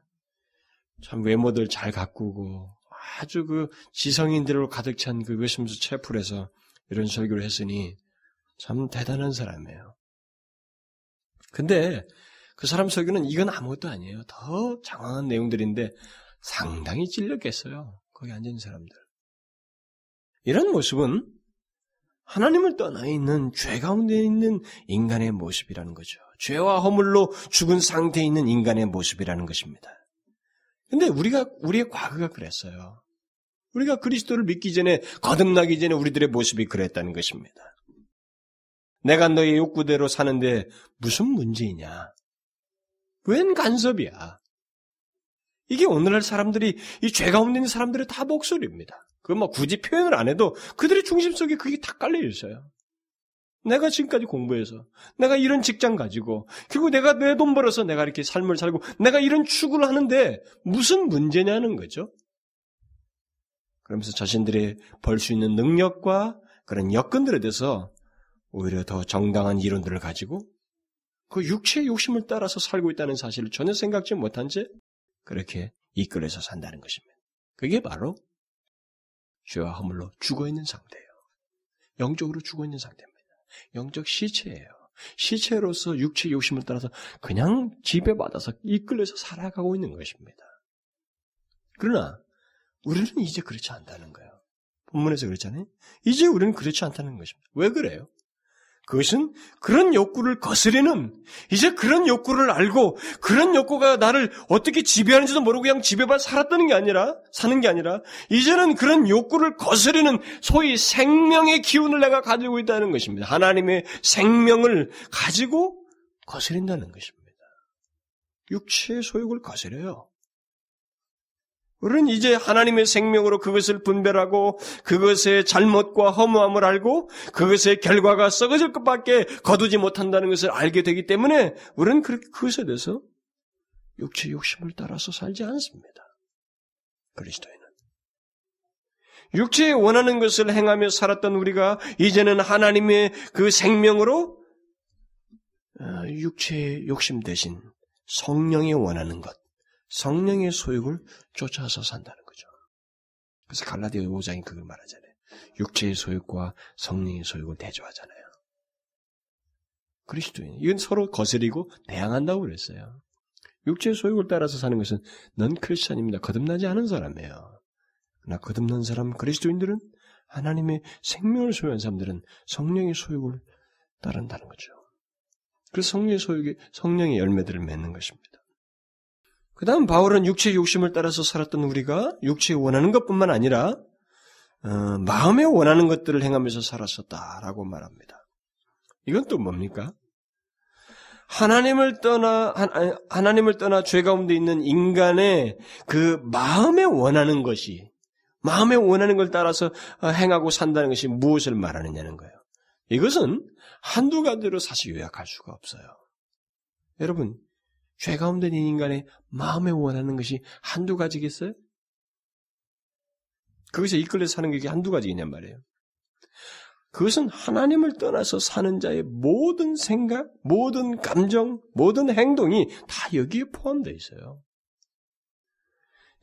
참 외모들 잘 가꾸고 아주 그 지성인들로 가득 찬 그 웨스민스 채플에서 이런 설교를 했으니 참 대단한 사람이에요. 근데 그 사람 설교는 이건 아무것도 아니에요. 더 장황한 내용들인데 상당히 찔렸겠어요. 거기 앉은 사람들. 이런 모습은 하나님을 떠나 있는 죄 가운데 있는 인간의 모습이라는 거죠. 죄와 허물로 죽은 상태에 있는 인간의 모습이라는 것입니다. 근데 우리가, 우리의 과거가 그랬어요. 우리가 그리스도를 믿기 전에, 거듭나기 전에 우리들의 모습이 그랬다는 것입니다. 내가 너의 욕구대로 사는데 무슨 문제이냐? 웬 간섭이야? 이게 오늘날 사람들이, 이 죄 가운데 있는 사람들의 다 목소리입니다. 그뭐 굳이 표현을 안 해도 그들의 중심 속에 그게 다 깔려 있어요. 내가 지금까지 공부해서, 내가 이런 직장 가지고, 그리고 내가 내 돈 벌어서 내가 이렇게 삶을 살고, 내가 이런 추구를 하는데 무슨 문제냐는 거죠. 그러면서 자신들의 벌수 있는 능력과 그런 여건들에 대해서 오히려 더 정당한 이론들을 가지고 그 육체의 욕심을 따라서 살고 있다는 사실을 전혀 생각지 못한 채 그렇게 이끌어서 산다는 것입니다. 그게 바로 죄와 허물로 죽어 있는 상태예요. 영적으로 죽어 있는 상태입니다. 영적 시체예요. 시체로서 육체 욕심을 따라서 그냥 지배받아서 이끌려서 살아가고 있는 것입니다. 그러나 우리는 이제 그렇지 않다는 거예요. 본문에서 그랬잖아요. 이제 우리는 그렇지 않다는 것입니다. 왜 그래요? 그것은 그런 욕구를 거스리는 이제 그런 욕구를 알고 그런 욕구가 나를 어떻게 지배하는지도 모르고 그냥 지배받아 살았다는 게 아니라 사는 게 아니라 이제는 그런 욕구를 거스르는 소위 생명의 기운을 내가 가지고 있다는 것입니다. 하나님의 생명을 가지고 거스린다는 것입니다. 육체의 소욕을 거스려요. 우리는 이제 하나님의 생명으로 그것을 분별하고 그것의 잘못과 허무함을 알고 그것의 결과가 썩어질 것밖에 거두지 못한다는 것을 알게 되기 때문에 우리는 그렇게 그것에 대해서 육체 욕심을 따라서 살지 않습니다. 그리스도인은. 육체에 원하는 것을 행하며 살았던 우리가 이제는 하나님의 그 생명으로 어, 육체의 욕심 대신 성령이 원하는 것, 성령의 소욕을 쫓아서 산다는 거죠. 그래서 갈라디아 5장이 그걸 말하잖아요. 육체의 소욕과 성령의 소욕을 대조하잖아요. 그리스도인 이건 서로 거스리고 대항한다고 그랬어요. 육체의 소욕을 따라서 사는 것은 넌 크리스천입니다. 거듭나지 않은 사람이에요. 나 거듭난 사람 그리스도인들은 하나님의 생명을 소유한 사람들은 성령의 소욕을 따른다는 거죠. 그래서 성령의 소욕이 성령의 열매들을 맺는 것입니다. 그 다음 바울은 육체의 욕심을 따라서 살았던 우리가 육체에 원하는 것뿐만 아니라 어, 마음에 원하는 것들을 행하면서 살았었다라고 말합니다. 이건 또 뭡니까? 하나님을 떠나 하나님을 떠나 죄 가운데 있는 인간의 그 마음에 원하는 것이 마음에 원하는 걸 따라서 행하고 산다는 것이 무엇을 말하느냐는 거예요. 이것은 한두 가지로 사실 요약할 수가 없어요. 여러분, 죄 가운데 있는 인간의 마음에 원하는 것이 한두 가지겠어요? 거기서 이끌려 사는 게 한두 가지겠냔 말이에요. 그것은 하나님을 떠나서 사는 자의 모든 생각, 모든 감정, 모든 행동이 다 여기에 포함되어 있어요.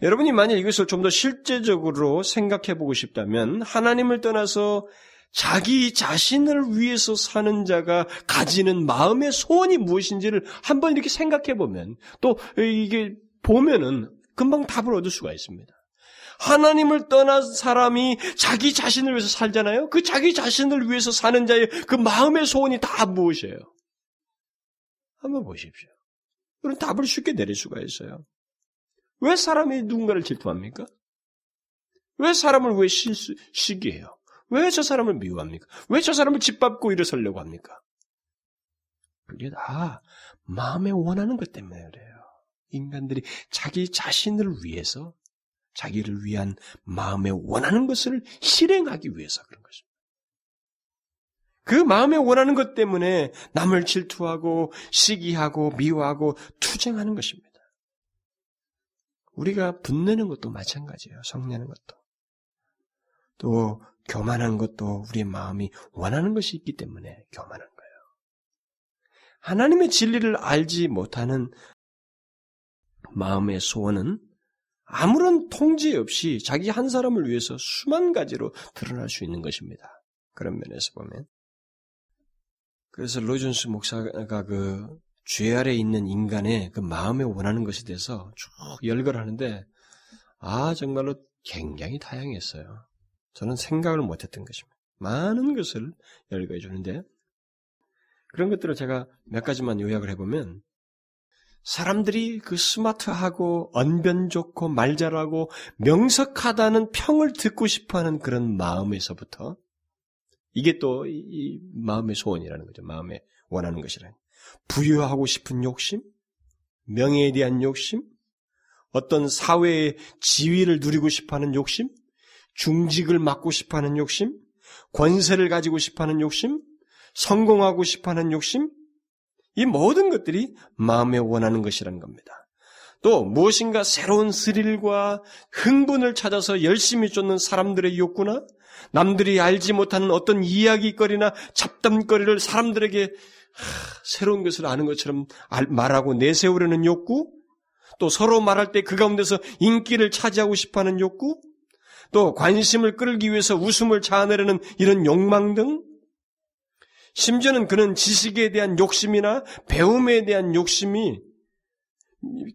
여러분이 만약 이것을 좀 더 실제적으로 생각해 보고 싶다면 하나님을 떠나서 자기 자신을 위해서 사는 자가 가지는 마음의 소원이 무엇인지를 한번 이렇게 생각해 보면 또 이게 보면은 금방 답을 얻을 수가 있습니다. 하나님을 떠난 사람이 자기 자신을 위해서 살잖아요. 그 자기 자신을 위해서 사는 자의 그 마음의 소원이 다 무엇이에요? 한번 보십시오. 그런 답을 쉽게 내릴 수가 있어요. 왜 사람이 누군가를 질투합니까? 왜 사람을 왜 시기해요? 왜 저 사람을 미워합니까? 왜 저 사람을 짓밟고 일어서려고 합니까? 그게 다 마음에 원하는 것 때문에 그래요. 인간들이 자기 자신을 위해서 자기를 위한 마음에 원하는 것을 실행하기 위해서 그런 것입니다. 그 마음에 원하는 것 때문에 남을 질투하고 시기하고 미워하고 투쟁하는 것입니다. 우리가 분내는 것도 마찬가지예요. 성내는 것도. 또 교만한 것도 우리의 마음이 원하는 것이 있기 때문에 교만한 거예요. 하나님의 진리를 알지 못하는 마음의 소원은 아무런 통제 없이 자기 한 사람을 위해서 수만 가지로 드러날 수 있는 것입니다. 그런 면에서 보면. 그래서 로준스 목사가 그 죄 아래 있는 인간의 그 마음에 원하는 것에 대해서 쭉 열거하는데 아 정말로 굉장히 다양했어요. 저는 생각을 못했던 것입니다. 많은 것을 열거해 주는데 그런 것들을 제가 몇 가지만 요약을 해보면 사람들이 그 스마트하고 언변 좋고 말 잘하고 명석하다는 평을 듣고 싶어하는 그런 마음에서부터 이게 또 이 마음의 소원이라는 거죠. 마음에 원하는 것이라는. 부유하고 싶은 욕심, 명예에 대한 욕심, 어떤 사회의 지위를 누리고 싶어하는 욕심, 중직을 맡고 싶어하는 욕심, 권세를 가지고 싶어하는 욕심, 성공하고 싶어하는 욕심, 이 모든 것들이 마음에 원하는 것이라는 겁니다. 또 무엇인가 새로운 스릴과 흥분을 찾아서 열심히 쫓는 사람들의 욕구나 남들이 알지 못하는 어떤 이야기거리나 잡담거리를 사람들에게 새로운 것을 아는 것처럼 말하고 내세우려는 욕구, 또 서로 말할 때 그 가운데서 인기를 차지하고 싶어하는 욕구, 또 관심을 끌기 위해서 웃음을 자아내려는 이런 욕망 등, 심지어는 그는 지식에 대한 욕심이나 배움에 대한 욕심이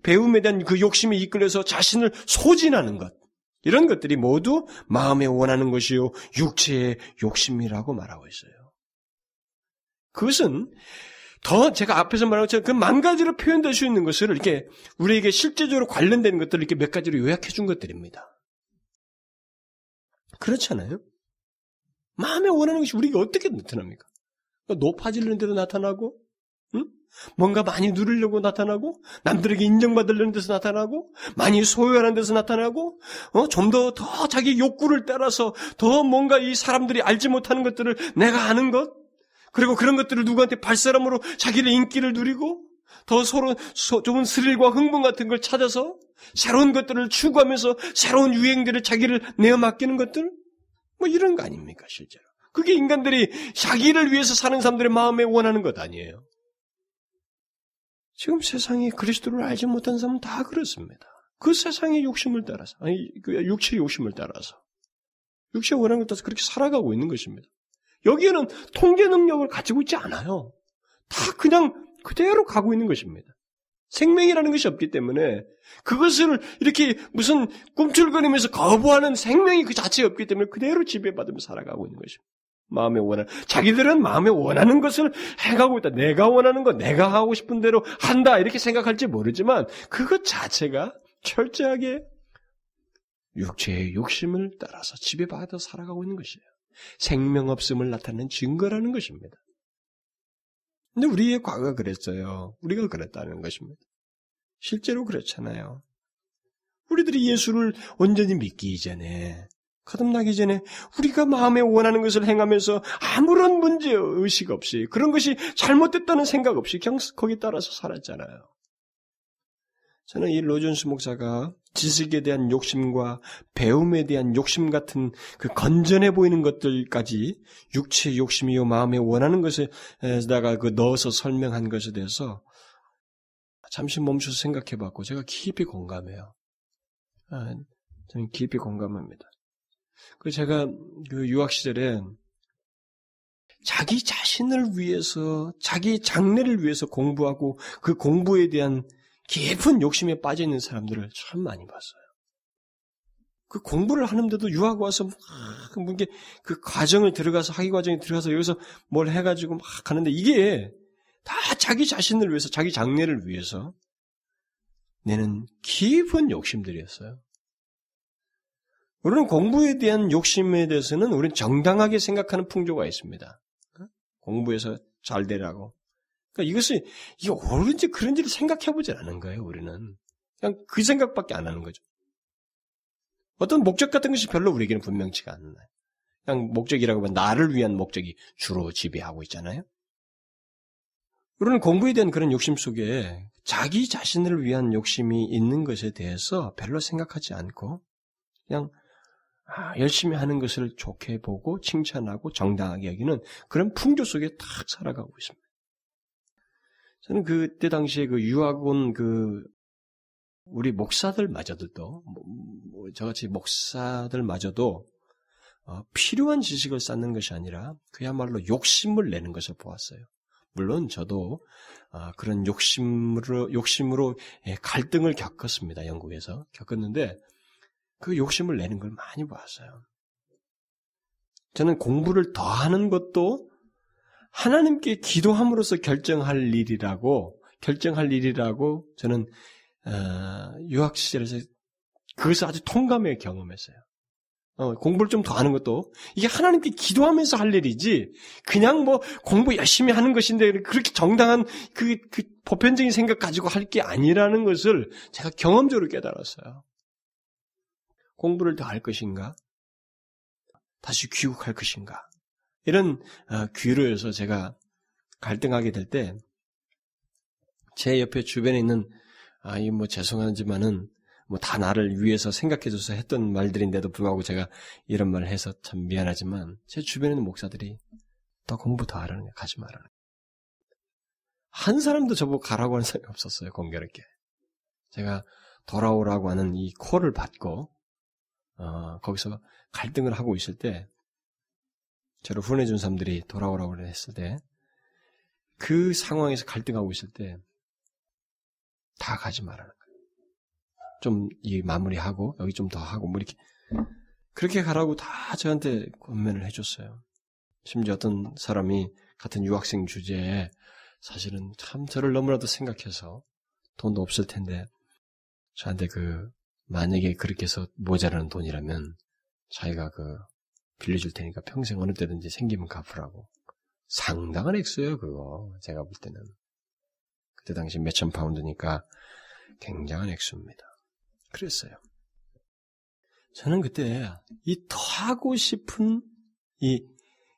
배움에 대한 그 욕심이 이끌려서 자신을 소진하는 것. 이런 것들이 모두 마음에 원하는 것이요, 육체의 욕심이라고 말하고 있어요. 그것은 더 제가 앞에서 말한 것처럼 그만 가지로 표현될 수 있는 것을 이렇게 우리에게 실제적으로 관련된 것들을 이렇게 몇 가지로 요약해 준 것들입니다. 그렇잖아요? 마음에 원하는 것이 우리가 어떻게 나타납니까? 높아지려는 데도 나타나고, 응? 뭔가 많이 누리려고 나타나고, 남들에게 인정받으려는 데서 나타나고, 많이 소유하는 데서 나타나고, 어? 좀 더, 더 자기 욕구를 따라서 더 뭔가 이 사람들이 알지 못하는 것들을 내가 아는 것, 그리고 그런 것들을 누구한테 발사람으로 자기의 인기를 누리고 더 서로 좋은 스릴과 흥분 같은 걸 찾아서 새로운 것들을 추구하면서 새로운 유행들을 자기를 내어 맡기는 것들 뭐 이런 거 아닙니까 실제로 그게 인간들이 자기를 위해서 사는 사람들의 마음에 원하는 것 아니에요. 지금 세상에 그리스도를 알지 못한 사람은 다 그렇습니다. 그 세상의 욕심을 따라서 아니 그 육체의 욕심을 따라서 육체의 원하는 것 따라서 그렇게 살아가고 있는 것입니다. 여기에는 통제 능력을 가지고 있지 않아요. 다 그냥 그대로 가고 있는 것입니다. 생명이라는 것이 없기 때문에 그것을 이렇게 무슨 꿈틀거리면서 거부하는 생명이 그 자체에 없기 때문에 그대로 지배받으며 살아가고 있는 것입니다. 마음에 원하는, 자기들은 마음에 원하는 것을 해가고 있다. 내가 원하는 거, 내가 하고 싶은 대로 한다. 이렇게 생각할지 모르지만 그것 자체가 철저하게 육체의 욕심을 따라서 지배받아 살아가고 있는 것이에요. 생명 없음을 나타내는 증거라는 것입니다. 근데 우리의 과거가 그랬어요. 우리가 그랬다는 것입니다. 실제로 그렇잖아요. 우리들이 예수를 온전히 믿기 이전에, 거듭나기 전에 우리가 마음에 원하는 것을 행하면서 아무런 문제 의식 없이 그런 것이 잘못됐다는 생각 없이 그냥 거기 따라서 살았잖아요. 저는 이 로존스 목사가 지식에 대한 욕심과 배움에 대한 욕심 같은 그 건전해 보이는 것들까지 육체의 욕심이요 마음에 원하는 것에다가 그 넣어서 설명한 것에 대해서 잠시 멈춰서 생각해 봤고 제가 깊이 공감해요. 아, 저는 깊이 공감합니다. 그 제가 그 유학 시절에 자기 자신을 위해서 자기 장래를 위해서 공부하고 그 공부에 대한 깊은 욕심에 빠져 있는 사람들을 참 많이 봤어요. 그 공부를 하는데도 유학 와서 막 이게 그 과정을 들어가서 학위 과정에 들어가서 여기서 뭘 해가지고 막 하는데 이게 다 자기 자신을 위해서 자기 장래를 위해서 내는 깊은 욕심들이었어요. 우리는 공부에 대한 욕심에 대해서는 우리는 정당하게 생각하는 풍조가 있습니다. 공부해서 잘 되라고. 그러니까 이것이 이게 옳은지 그런지를 생각해 보질 않은 거예요. 우리는 그냥 그 생각밖에 안 하는 거죠. 어떤 목적 같은 것이 별로 우리에게는 분명치가 않나요. 그냥 목적이라고 하면 나를 위한 목적이 주로 지배하고 있잖아요. 우리는 공부에 대한 그런 욕심 속에 자기 자신을 위한 욕심이 있는 것에 대해서 별로 생각하지 않고 그냥 아, 열심히 하는 것을 좋게 보고 칭찬하고 정당하게 여기는 그런 풍조 속에 탁 살아가고 있습니다. 저는 그때 당시에 그 유학 온그 우리 목사들마저도 뭐, 뭐, 저같이 목사들마저도 어, 필요한 지식을 쌓는 것이 아니라 그야말로 욕심을 내는 것을 보았어요. 물론 저도 어, 그런 욕심으로 욕심으로 예, 갈등을 겪었습니다. 영국에서 겪었는데 그 욕심을 내는 걸 많이 보았어요. 저는 공부를 더 하는 것도 하나님께 기도함으로써 결정할 일이라고 결정할 일이라고 저는 어, 유학 시절에서 그것을 아주 통감해 경험했어요. 어, 공부를 좀 더 하는 것도 이게 하나님께 기도하면서 할 일이지 그냥 뭐 공부 열심히 하는 것인데 그렇게 정당한 그, 그 보편적인 생각 가지고 할 게 아니라는 것을 제가 경험적으로 깨달았어요. 공부를 더 할 것인가? 다시 귀국할 것인가? 이런 어, 귀로에서 제가 갈등하게 될 때 제 옆에 주변에 있는 아, 이 뭐 죄송하지만은 뭐 다 나를 위해서 생각해줘서 했던 말들인데도 불구하고 제가 이런 말을 해서 참 미안하지만 제 주변에 있는 목사들이 더 공부 더 하라는 거야. 가지 말라는. 한 사람도 저보고 가라고 하는 사람이 없었어요. 공교롭게. 제가 돌아오라고 하는 이 콜을 받고 어, 거기서 갈등을 하고 있을 때 저를 후원해준 사람들이 돌아오라고 했을 때 그 상황에서 갈등하고 있을 때 다 가지 말라는 거예요. 좀 이 마무리하고 여기 좀 더 하고 뭐 이렇게 그렇게 가라고 다 저한테 권면을 해줬어요. 심지어 어떤 사람이 같은 유학생 주제에 사실은 참 저를 너무나도 생각해서 돈도 없을 텐데 저한테 그 만약에 그렇게 해서 모자라는 돈이라면 자기가 그 빌려줄 테니까 평생 어느 때든지 생기면 갚으라고. 상당한 액수예요, 그거. 제가 볼 때는. 그때 당시 몇천 파운드니까 굉장한 액수입니다. 그랬어요. 저는 그때 이 더 하고 싶은 이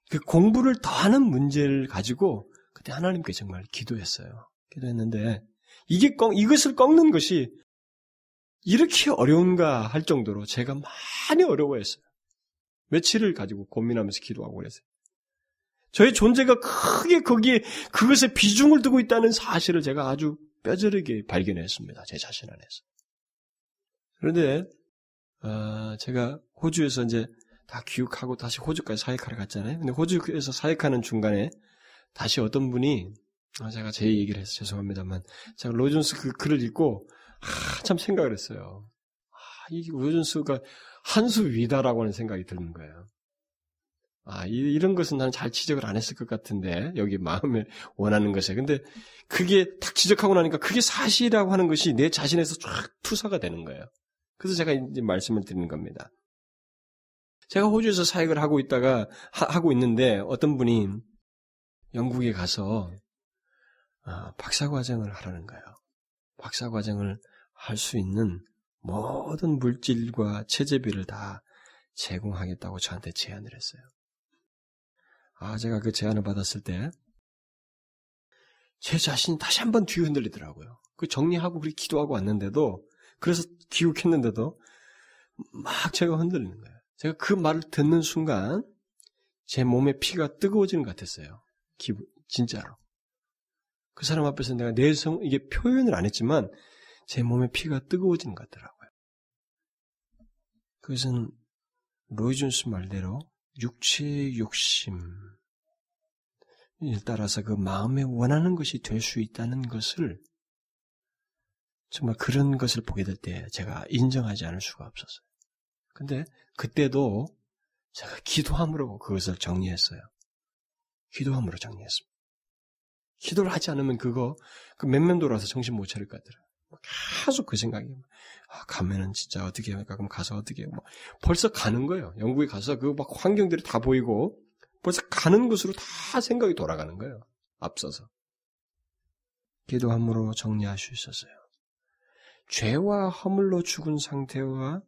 그 공부를 더 하는 문제를 가지고 그때 하나님께 정말 기도했어요. 기도했는데 이게 꺾, 이것을 꺾는 것이 이렇게 어려운가 할 정도로 제가 많이 어려워했어요. 며칠을 가지고 고민하면서 기도하고 그랬어요. 저의 존재가 크게 거기에 그것에 비중을 두고 있다는 사실을 제가 아주 뼈저리게 발견했습니다. 제 자신 안에서. 그런데 어, 제가 호주에서 이제 다 귀국하고 다시 호주까지 사역하러 갔잖아요. 근데 호주에서 사역하는 중간에 다시 어떤 분이 아, 제가 제 얘기를 해서 죄송합니다만 제가 로존스 그 글을 읽고 한참 생각을 했어요. 아, 이 로존스가 한 수 위다라고 하는 생각이 드는 거예요. 아, 이, 런 것은 나는 잘 지적을 안 했을 것 같은데, 여기 마음에 원하는 것에. 근데 그게 딱 지적하고 나니까 그게 사실이라고 하는 것이 내 자신에서 쫙 투사가 되는 거예요. 그래서 제가 이제 말씀을 드리는 겁니다. 제가 호주에서 사역을 하고 있다가, 하, 고 있는데, 어떤 분이 영국에 가서, 아, 박사과정을 하라는 거예요. 박사과정을 할 수 있는 모든 물질과 체제비를 다 제공하겠다고 저한테 제안을 했어요. 아, 제가 그 제안을 받았을 때, 제 자신이 다시 한번 뒤 흔들리더라고요. 그 정리하고 그렇게 기도하고 왔는데도, 그래서 기욱했는데도, 막 제가 흔들리는 거예요. 제가 그 말을 듣는 순간, 제 몸에 피가 뜨거워지는 것 같았어요. 기분, 진짜로. 그 사람 앞에서 내가 내성, 이게 표현을 안 했지만, 제 몸에 피가 뜨거워지는 것 같더라고요. 그것은 로이존스 말대로 육체의 욕심, 따라서 그 마음에 원하는 것이 될 수 있다는 것을 정말 그런 것을 보게 될 때 제가 인정하지 않을 수가 없었어요. 근데 그때도 제가 기도함으로 그것을 정리했어요. 기도함으로 정리했습니다. 기도를 하지 않으면 그거 그 맨면 돌아서 정신 못 차릴 것 같더라고요. 계속 그 생각이 아, 가면은 진짜 어떻게 할까? 그럼 가서 어떻게 해? 뭐 벌써 가는 거예요. 영국에 가서 그 막 환경들이 다 보이고 벌써 가는 곳으로 다 생각이 돌아가는 거예요. 앞서서. 기도함으로 정리할 수 있었어요. 죄와 허물로 죽은 상태와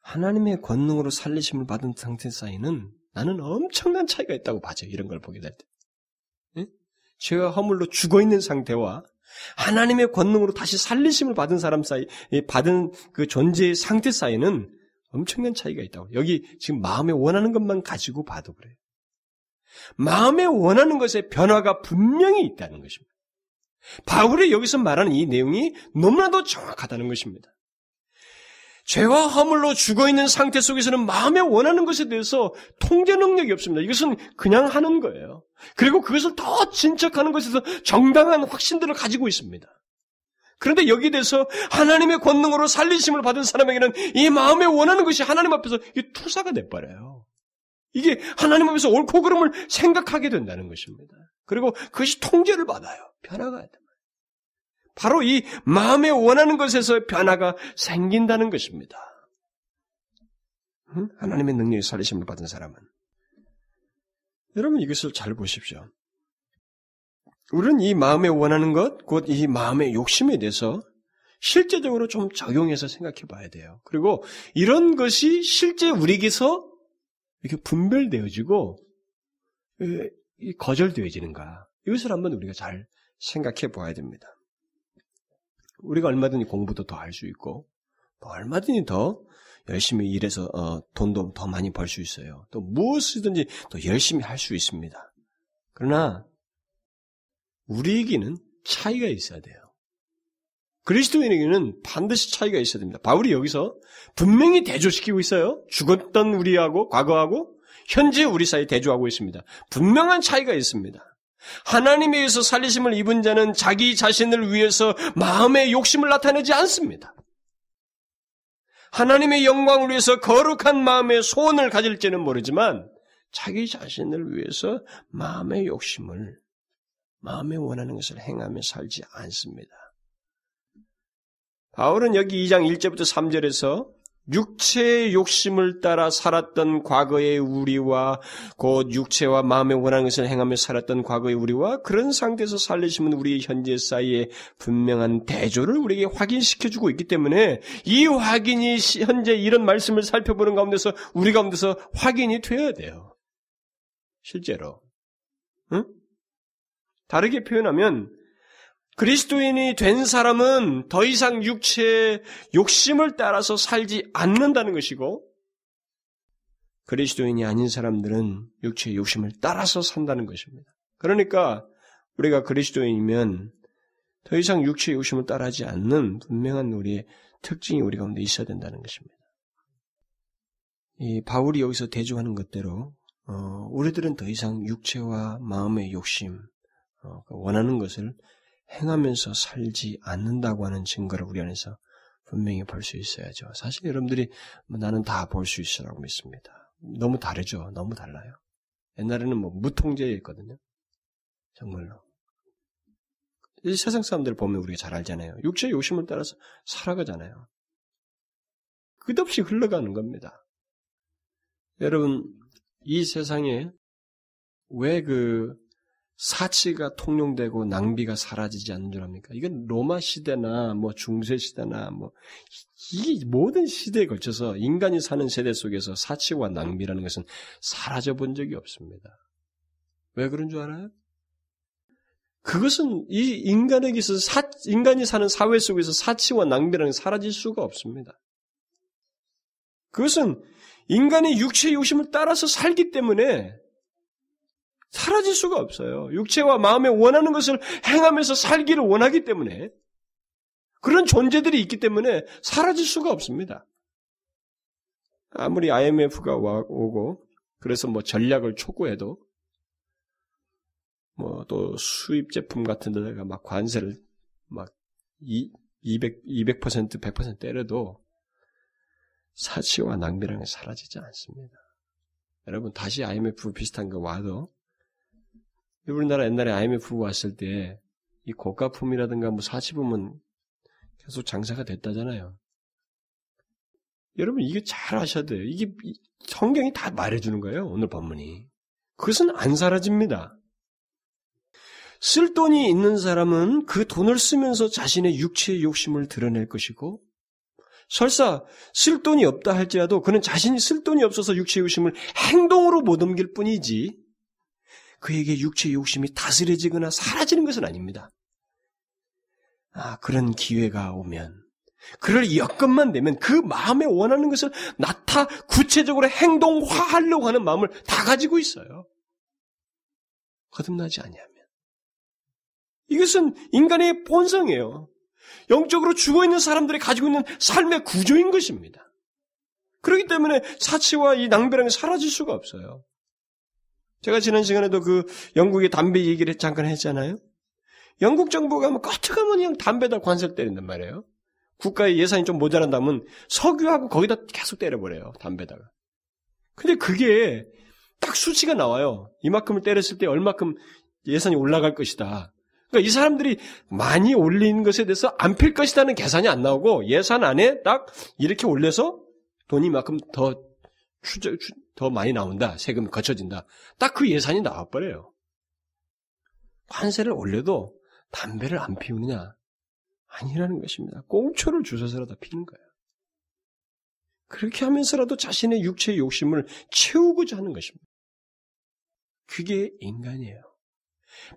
하나님의 권능으로 살리심을 받은 상태 사이는 나는 엄청난 차이가 있다고 봐죠. 이런 걸 보게 될 때. 예? 죄와 허물로 죽어 있는 상태와 하나님의 권능으로 다시 살리심을 받은 사람 사이, 받은 그 존재의 상태 사이는 엄청난 차이가 있다고. 여기 지금 마음에 원하는 것만 가지고 봐도 그래요. 마음에 원하는 것의 변화가 분명히 있다는 것입니다. 바울이 여기서 말하는 이 내용이 너무나도 정확하다는 것입니다. 죄와 허물로 죽어 있는 상태 속에서는 마음에 원하는 것에 대해서 통제 능력이 없습니다. 이것은 그냥 하는 거예요. 그리고 그것을 더 진척하는 것에서 정당한 확신들을 가지고 있습니다. 그런데 여기에 대해서 하나님의 권능으로 살리심을 받은 사람에게는 이 마음에 원하는 것이 하나님 앞에서 투사가 돼버려요. 이게 하나님 앞에서 옳고 그름을 생각하게 된다는 것입니다. 그리고 그것이 통제를 받아요. 변화가 된다. 바로 이 마음에 원하는 것에서 변화가 생긴다는 것입니다. 하나님의 능력이 살리심을 받은 사람은. 여러분 이것을 잘 보십시오. 우리는 이 마음에 원하는 것, 곧 이 마음의 욕심에 대해서 실제적으로 좀 적용해서 생각해 봐야 돼요. 그리고 이런 것이 실제 우리에게서 이렇게 분별되어지고 거절되어지는가. 이것을 한번 우리가 잘 생각해 보아야 됩니다. 우리가 얼마든지 공부도 더 할 수 있고, 또 얼마든지 더 열심히 일해서 어, 돈도 더 많이 벌 수 있어요. 또 무엇이든지 더 열심히 할 수 있습니다. 그러나 우리에게는 차이가 있어야 돼요. 그리스도인에게는 반드시 차이가 있어야 됩니다. 바울이 여기서 분명히 대조시키고 있어요. 죽었던 우리하고 과거하고 현재 우리 사이 대조하고 있습니다. 분명한 차이가 있습니다. 하나님에 의해서 살리심을 입은 자는 자기 자신을 위해서 마음의 욕심을 나타내지 않습니다. 하나님의 영광을 위해서 거룩한 마음의 소원을 가질지는 모르지만 자기 자신을 위해서 마음의 욕심을 마음에 원하는 것을 행하며 살지 않습니다. 바울은 여기 2장 1절부터 3절에서 육체의 욕심을 따라 살았던 과거의 우리와 곧 육체와 마음에 원하는 것을 행하며 살았던 과거의 우리와 그런 상태에서 살리시면 우리의 현재 사이에 분명한 대조를 우리에게 확인시켜주고 있기 때문에 이 확인이 현재 이런 말씀을 살펴보는 가운데서 우리 가운데서 확인이 되어야 돼요. 실제로. 응? 다르게 표현하면 그리스도인이 된 사람은 더 이상 육체의 욕심을 따라서 살지 않는다는 것이고 그리스도인이 아닌 사람들은 육체의 욕심을 따라서 산다는 것입니다. 그러니까 우리가 그리스도인이면 더 이상 육체의 욕심을 따라하지 않는 분명한 우리의 특징이 우리 가운데 있어야 된다는 것입니다. 이 바울이 여기서 대조하는 것대로 어, 우리들은 더 이상 육체와 마음의 욕심, 어, 그 원하는 것을 행하면서 살지 않는다고 하는 증거를 우리 안에서 분명히 볼 수 있어야죠. 사실 여러분들이 뭐 나는 다 볼 수 있으라고 믿습니다. 너무 다르죠. 너무 달라요. 옛날에는 뭐 무통제였거든요. 정말로. 이 세상 사람들 보면 우리가 잘 알잖아요. 육체의 욕심을 따라서 살아가잖아요. 끝없이 흘러가는 겁니다. 여러분, 이 세상에 왜 그 사치가 통용되고 낭비가 사라지지 않는 줄 압니까? 이건 로마 시대나 뭐 중세 시대나 뭐이 모든 시대에 걸쳐서 인간이 사는 세대 속에서 사치와 낭비라는 것은 사라져 본 적이 없습니다. 왜 그런 줄 알아요? 그것은 이 인간에게 서 사, 인간이 사는 사회 속에서 사치와 낭비라는 게 사라질 수가 없습니다. 그것은 인간의 육체 욕심을 따라서 살기 때문에 사라질 수가 없어요. 육체와 마음에 원하는 것을 행하면서 살기를 원하기 때문에 그런 존재들이 있기 때문에 사라질 수가 없습니다. 아무리 IMF가 와, 오고 그래서 뭐 전략을 촉구해도 뭐 또 수입 제품 같은 데다가 막 관세를 막 200, 200% 100% 때려도 사치와 낭비라는 게 사라지지 않습니다. 여러분 다시 IMF 비슷한 거 와도 우리나라 옛날에 IMF 왔을 때 이 고가품이라든가 뭐 사치품은 계속 장사가 됐다잖아요. 여러분 이게 잘 아셔야 돼요. 이게 성경이 다 말해주는 거예요. 오늘 본문이. 그것은 안 사라집니다. 쓸 돈이 있는 사람은 그 돈을 쓰면서 자신의 육체의 욕심을 드러낼 것이고 설사 쓸 돈이 없다 할지라도 그는 자신이 쓸 돈이 없어서 육체의 욕심을 행동으로 못 옮길 뿐이지 그에게 육체의 욕심이 다스려지거나 사라지는 것은 아닙니다. 아, 그런 기회가 오면 그를 여건만 되면 그 마음에 원하는 것을 나타 구체적으로 행동화하려고 하는 마음을 다 가지고 있어요. 거듭나지 아니하면. 이것은 인간의 본성이에요. 영적으로 죽어 있는 사람들이 가지고 있는 삶의 구조인 것입니다. 그렇기 때문에 사치와 이 낭비라는 게 사라질 수가 없어요. 제가 지난 시간에도 그 영국의 담배 얘기를 잠깐 했잖아요. 영국 정부가 뭐 까트가면 그냥 담배다 관세 때린단 말이에요. 국가의 예산이 좀 모자란다면 석유하고 거기다 계속 때려버려요. 담배다가. 근데 그게 딱 수치가 나와요. 이만큼을 때렸을 때 얼마큼 예산이 올라갈 것이다. 그러니까 이 사람들이 많이 올린 것에 대해서 안 필 것이다는 계산이 안 나오고 예산 안에 딱 이렇게 올려서 돈이 만큼 더 추저, 더 많이 나온다. 세금이 거쳐진다. 딱 그 예산이 나와버려요. 관세를 올려도 담배를 안 피우느냐? 아니라는 것입니다. 꽁초를 주셔서라도 피는 거예요. 그렇게 하면서라도 자신의 육체의 욕심을 채우고자 하는 것입니다. 그게 인간이에요.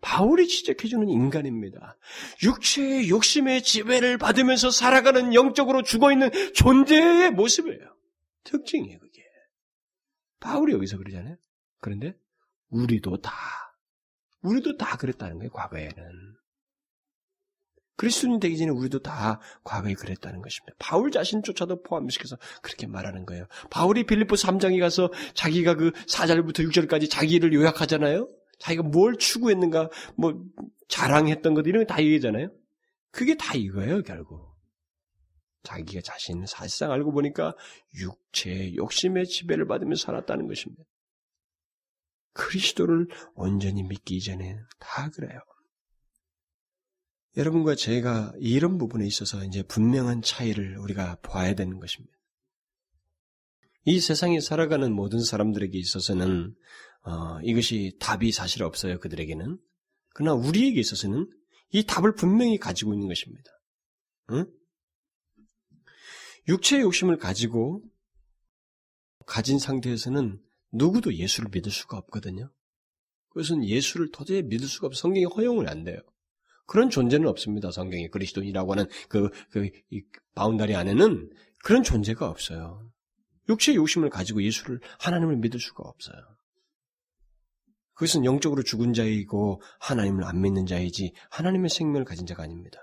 바울이 지적해주는 인간입니다. 육체의 욕심의 지배를 받으면서 살아가는 영적으로 죽어있는 존재의 모습이에요. 특징이에요. 바울이 여기서 그러잖아요. 그런데 우리도 다, 우리도 다 그랬다는 거예요, 과거에는. 그리스도인 되기 전에 우리도 다 과거에 그랬다는 것입니다. 바울 자신조차도 포함시켜서 그렇게 말하는 거예요. 바울이 빌리포 3장에 가서 자기가 그 4절부터 6절까지 자기를 요약하잖아요. 자기가 뭘 추구했는가, 뭐 자랑했던 것 이런 거 다 얘기잖아요. 그게 다 이거예요, 결국. 자기가 자신 사실상 알고 보니까 육체, 욕심의 지배를 받으며 살았다는 것입니다. 그리스도를 온전히 믿기 이전에 다 그래요. 여러분과 제가 이런 부분에 있어서 이제 분명한 차이를 우리가 봐야 되는 것입니다. 이 세상에 살아가는 모든 사람들에게 있어서는 어, 이것이 답이 사실 없어요. 그들에게는. 그러나 우리에게 있어서는 이 답을 분명히 가지고 있는 것입니다. 응? 육체의 욕심을 가지고 가진 상태에서는 누구도 예수를 믿을 수가 없거든요. 그것은 예수를 도저히 믿을 수가 없어. 성경이 허용을 안 돼요. 그런 존재는 없습니다. 성경에 그리스도인이라고 하는 그, 그, 이 바운다리 안에는 그런 존재가 없어요. 육체의 욕심을 가지고 예수를, 하나님을 믿을 수가 없어요. 그것은 영적으로 죽은 자이고 하나님을 안 믿는 자이지 하나님의 생명을 가진 자가 아닙니다.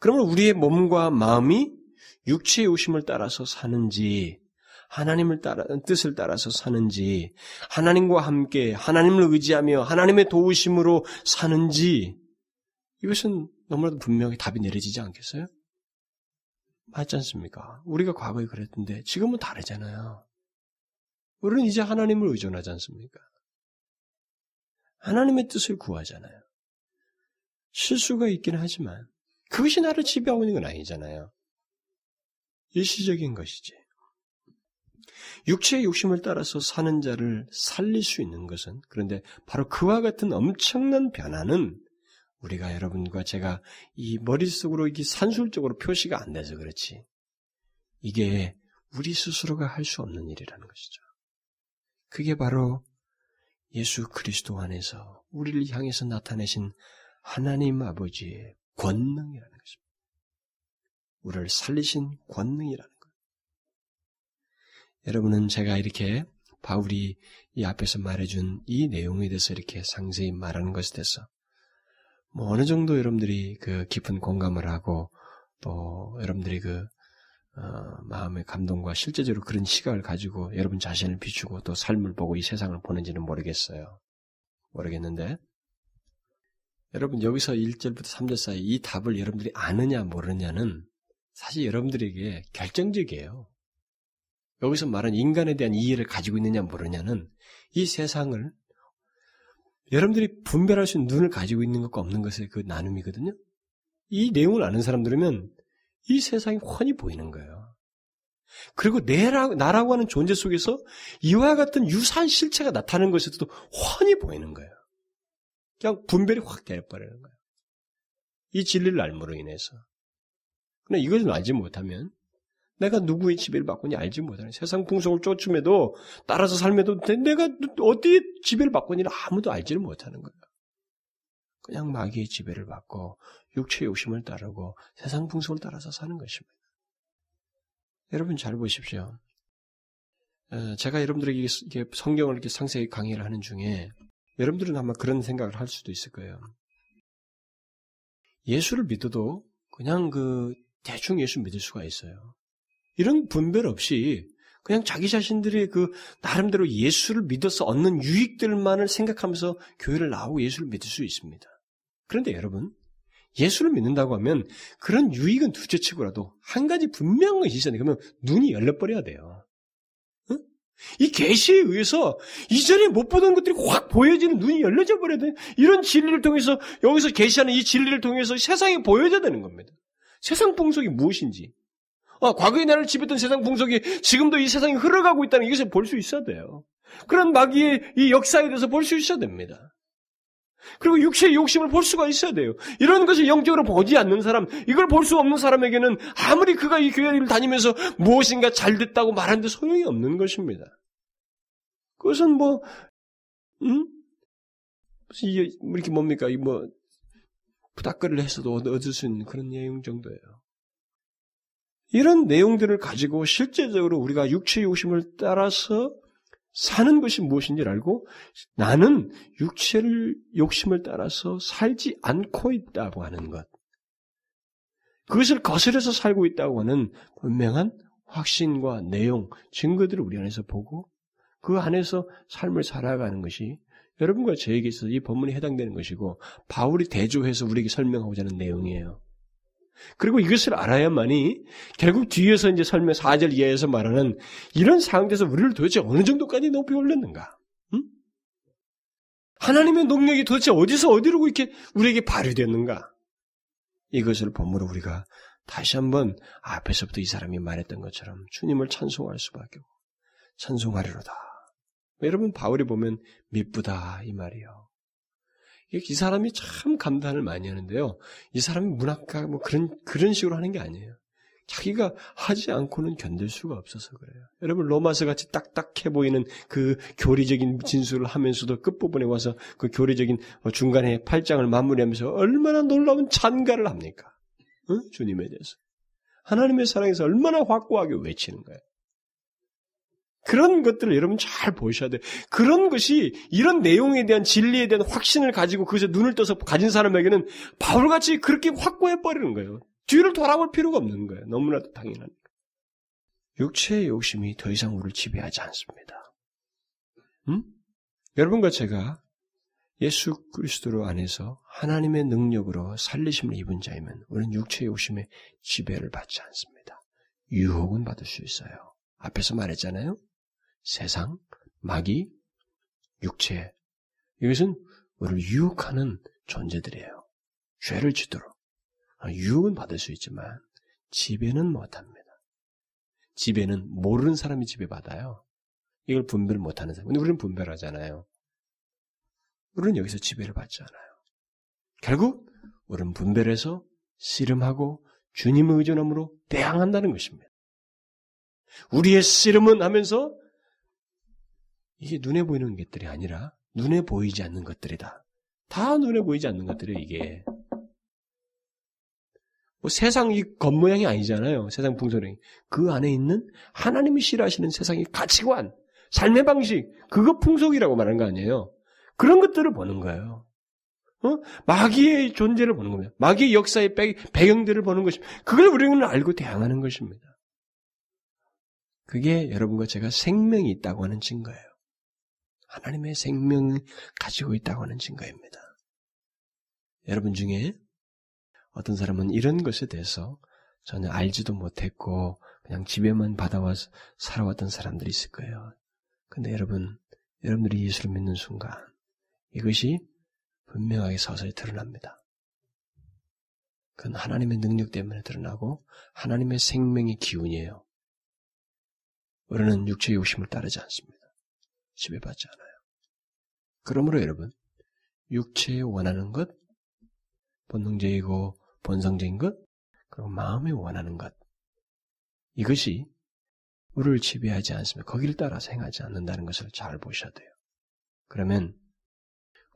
그러면 우리의 몸과 마음이 육체의 욕심을 따라서 사는지 하나님을 따라 뜻을 따라서 사는지 하나님과 함께 하나님을 의지하며 하나님의 도우심으로 사는지 이것은 너무나도 분명히 답이 내려지지 않겠어요? 맞지 않습니까? 우리가 과거에 그랬던데 지금은 다르잖아요. 우리는 이제 하나님을 의존하지 않습니까? 하나님의 뜻을 구하잖아요. 실수가 있긴 하지만 그것이 나를 지배하고 있는 건 아니잖아요. 일시적인 것이지. 육체의 욕심을 따라서 사는 자를 살릴 수 있는 것은 그런데 바로 그와 같은 엄청난 변화는 우리가 여러분과 제가 이 머릿속으로 이게 산술적으로 표시가 안 돼서 그렇지. 이게 우리 스스로가 할 수 없는 일이라는 것이죠. 그게 바로 예수 그리스도 안에서 우리를 향해서 나타내신 하나님 아버지의 권능이라는 것입니다. 우리를 살리신 권능이라는 것. 여러분은 제가 이렇게 바울이 이 앞에서 말해준 이 내용에 대해서 이렇게 상세히 말하는 것에 대해서 뭐 어느 정도 여러분들이 그 깊은 공감을 하고 또 여러분들이 그 어, 마음의 감동과 실제적으로 그런 시각을 가지고 여러분 자신을 비추고 또 삶을 보고 이 세상을 보는지는 모르겠어요. 모르겠는데 여러분 여기서 1절부터 3절 사이 이 답을 여러분들이 아느냐 모르느냐는 사실 여러분들에게 결정적이에요. 여기서 말한 인간에 대한 이해를 가지고 있느냐 모르냐는 이 세상을 여러분들이 분별할 수 있는 눈을 가지고 있는 것과 없는 것의 그 나눔이거든요. 이 내용을 아는 사람들이면 이 세상이 훤히 보이는 거예요. 그리고 내라, 나라고 하는 존재 속에서 이와 같은 유사한 실체가 나타나는 것에서도 훤히 보이는 거예요. 그냥 분별이 확 되어버리는 거예요. 이 진리를 알므로 인해서. 그러나 이것을 알지 못하면 내가 누구의 지배를 받고니 알지 못하는 세상 풍속을 쫓음에도 따라서 삶에도 내가 어디에 지배를 받고니를 아무도 알지를 못하는 거예요. 그냥 마귀의 지배를 받고 육체의 욕심을 따르고 세상 풍속을 따라서 사는 것입니다. 여러분 잘 보십시오. 어, 제가 여러분들에게 성경을 이렇게 상세히 강의를 하는 중에 여러분들은 아마 그런 생각을 할 수도 있을 거예요. 예수를 믿어도 그냥 그 대충 예수 믿을 수가 있어요. 이런 분별 없이 그냥 자기 자신들의 그 나름대로 예수를 믿어서 얻는 유익들만을 생각하면서 교회를 나오고 예수를 믿을 수 있습니다. 그런데 여러분, 예수를 믿는다고 하면 그런 유익은 둘째치고라도 한 가지 분명한 것이 있어야 돼요. 그러면 눈이 열려버려야 돼요. 응? 이 계시에 의해서 이전에 못 보던 것들이 확 보여지는 눈이 열려져 버려야 돼. 이런 진리를 통해서 여기서 계시하는 이 진리를 통해서 세상에 보여져야 되는 겁니다. 세상 풍속이 무엇인지. 아, 과거에 나를 지배했던 세상 풍속이 지금도 이 세상이 흘러가고 있다는 이것을 볼 수 있어야 돼요. 그런 마귀의 이 역사에 대해서 볼 수 있어야 됩니다. 그리고 육체의 욕심을 볼 수가 있어야 돼요. 이런 것을 영적으로 보지 않는 사람, 이걸 볼 수 없는 사람에게는 아무리 그가 이 교회를 다니면서 무엇인가 잘 됐다고 말하는데 소용이 없는 것입니다. 그것은 뭐, 음? 무슨 이게 뭐 이렇게 뭡니까? 이 뭐, 부닥거리를 해서도 얻을 수 있는 그런 내용 정도예요. 이런 내용들을 가지고 실제적으로 우리가 육체의 욕심을 따라서 사는 것이 무엇인지를 알고 나는 육체를 욕심을 따라서 살지 않고 있다고 하는 것. 그것을 거스려서 살고 있다고 하는 분명한 확신과 내용, 증거들을 우리 안에서 보고 그 안에서 삶을 살아가는 것이 여러분과 저에게 있어서 이 본문에 해당되는 것이고 바울이 대조해서 우리에게 설명하고자 하는 내용이에요. 그리고 이것을 알아야만이 결국 뒤에서 이제 설명 4절 이하에서 말하는 이런 상황에서 우리를 도대체 어느 정도까지 높이 올렸는가? 응? 하나님의 능력이 도대체 어디서 어디로 이렇게 우리에게 발휘됐는가? 이것을 보므로 우리가 다시 한번 앞에서부터 이 사람이 말했던 것처럼 주님을 찬송할 수밖에 없고 찬송하리로다. 여러분 바울이 보면 미쁘다 이 말이요. 이 사람이 참 감탄을 많이 하는데요. 이 사람이 문학가 뭐 그런 그런 식으로 하는 게 아니에요. 자기가 하지 않고는 견딜 수가 없어서 그래요. 여러분 로마서 같이 딱딱해 보이는 그 교리적인 진술을 하면서도 끝부분에 와서 그 교리적인 어, 중간에 8장을 마무리하면서 얼마나 놀라운 찬가를 합니까? 응? 주님에 대해서. 하나님의 사랑에서 얼마나 확고하게 외치는 거예요. 그런 것들을 여러분 잘 보셔야 돼요. 그런 것이 이런 내용에 대한 진리에 대한 확신을 가지고 그것에 눈을 떠서 가진 사람에게는 바울같이 그렇게 확고해 버리는 거예요. 뒤를 돌아볼 필요가 없는 거예요. 너무나도 당연한. 육체의 욕심이 더 이상 우리를 지배하지 않습니다. 음? 여러분과 제가 예수 그리스도로 안에서 하나님의 능력으로 살리심을 입은 자이면 우리는 육체의 욕심에 지배를 받지 않습니다. 유혹은 받을 수 있어요. 앞에서 말했잖아요. 세상, 마귀, 육체. 이것은 우리를 유혹하는 존재들이에요. 죄를 짓도록. 아, 유혹은 받을 수 있지만 지배는 못합니다. 지배는 모르는 사람이 지배받아요. 이걸 분별 못하는 사람. 근데 우리는 분별하잖아요. 우리는 여기서 지배를 받지 않아요. 결국 우리는 분별해서 씨름하고 주님의 의존함으로 대항한다는 것입니다. 우리의 씨름은 하면서 이게 눈에 보이는 것들이 아니라 눈에 보이지 않는 것들이다. 다 눈에 보이지 않는 것들이에요, 이게. 뭐 세상 이 겉모양이 아니잖아요. 세상 풍속이. 그 안에 있는 하나님이 싫어하시는 세상의 가치관, 삶의 방식, 그거 풍속이라고 말하는 거 아니에요. 그런 것들을 보는 거예요. 어? 마귀의 존재를 보는 겁니다. 마귀의 역사의 배, 배경들을 보는 것입니다. 그걸 우리는 알고 대항하는 것입니다. 그게 여러분과 제가 생명이 있다고 하는 증거예요. 하나님의 생명을 가지고 있다고 하는 증거입니다. 여러분 중에 어떤 사람은 이런 것에 대해서 전혀 알지도 못했고 그냥 집에만 받아와서 살아왔던 사람들이 있을 거예요. 근데 여러분, 여러분들이 예수를 믿는 순간 이것이 분명하게 서서히 드러납니다. 그건 하나님의 능력 때문에 드러나고 하나님의 생명의 기운이에요. 우리는 육체의 욕심을 따르지 않습니다. 지배받지 않아요. 그러므로 여러분, 육체에 원하는 것, 본능적이고 본성적인 것, 그리고 마음에 원하는 것, 이것이 우리를 지배하지 않습니다. 거기를 따라서 행하지 않는다는 것을 잘 보셔야 돼요. 그러면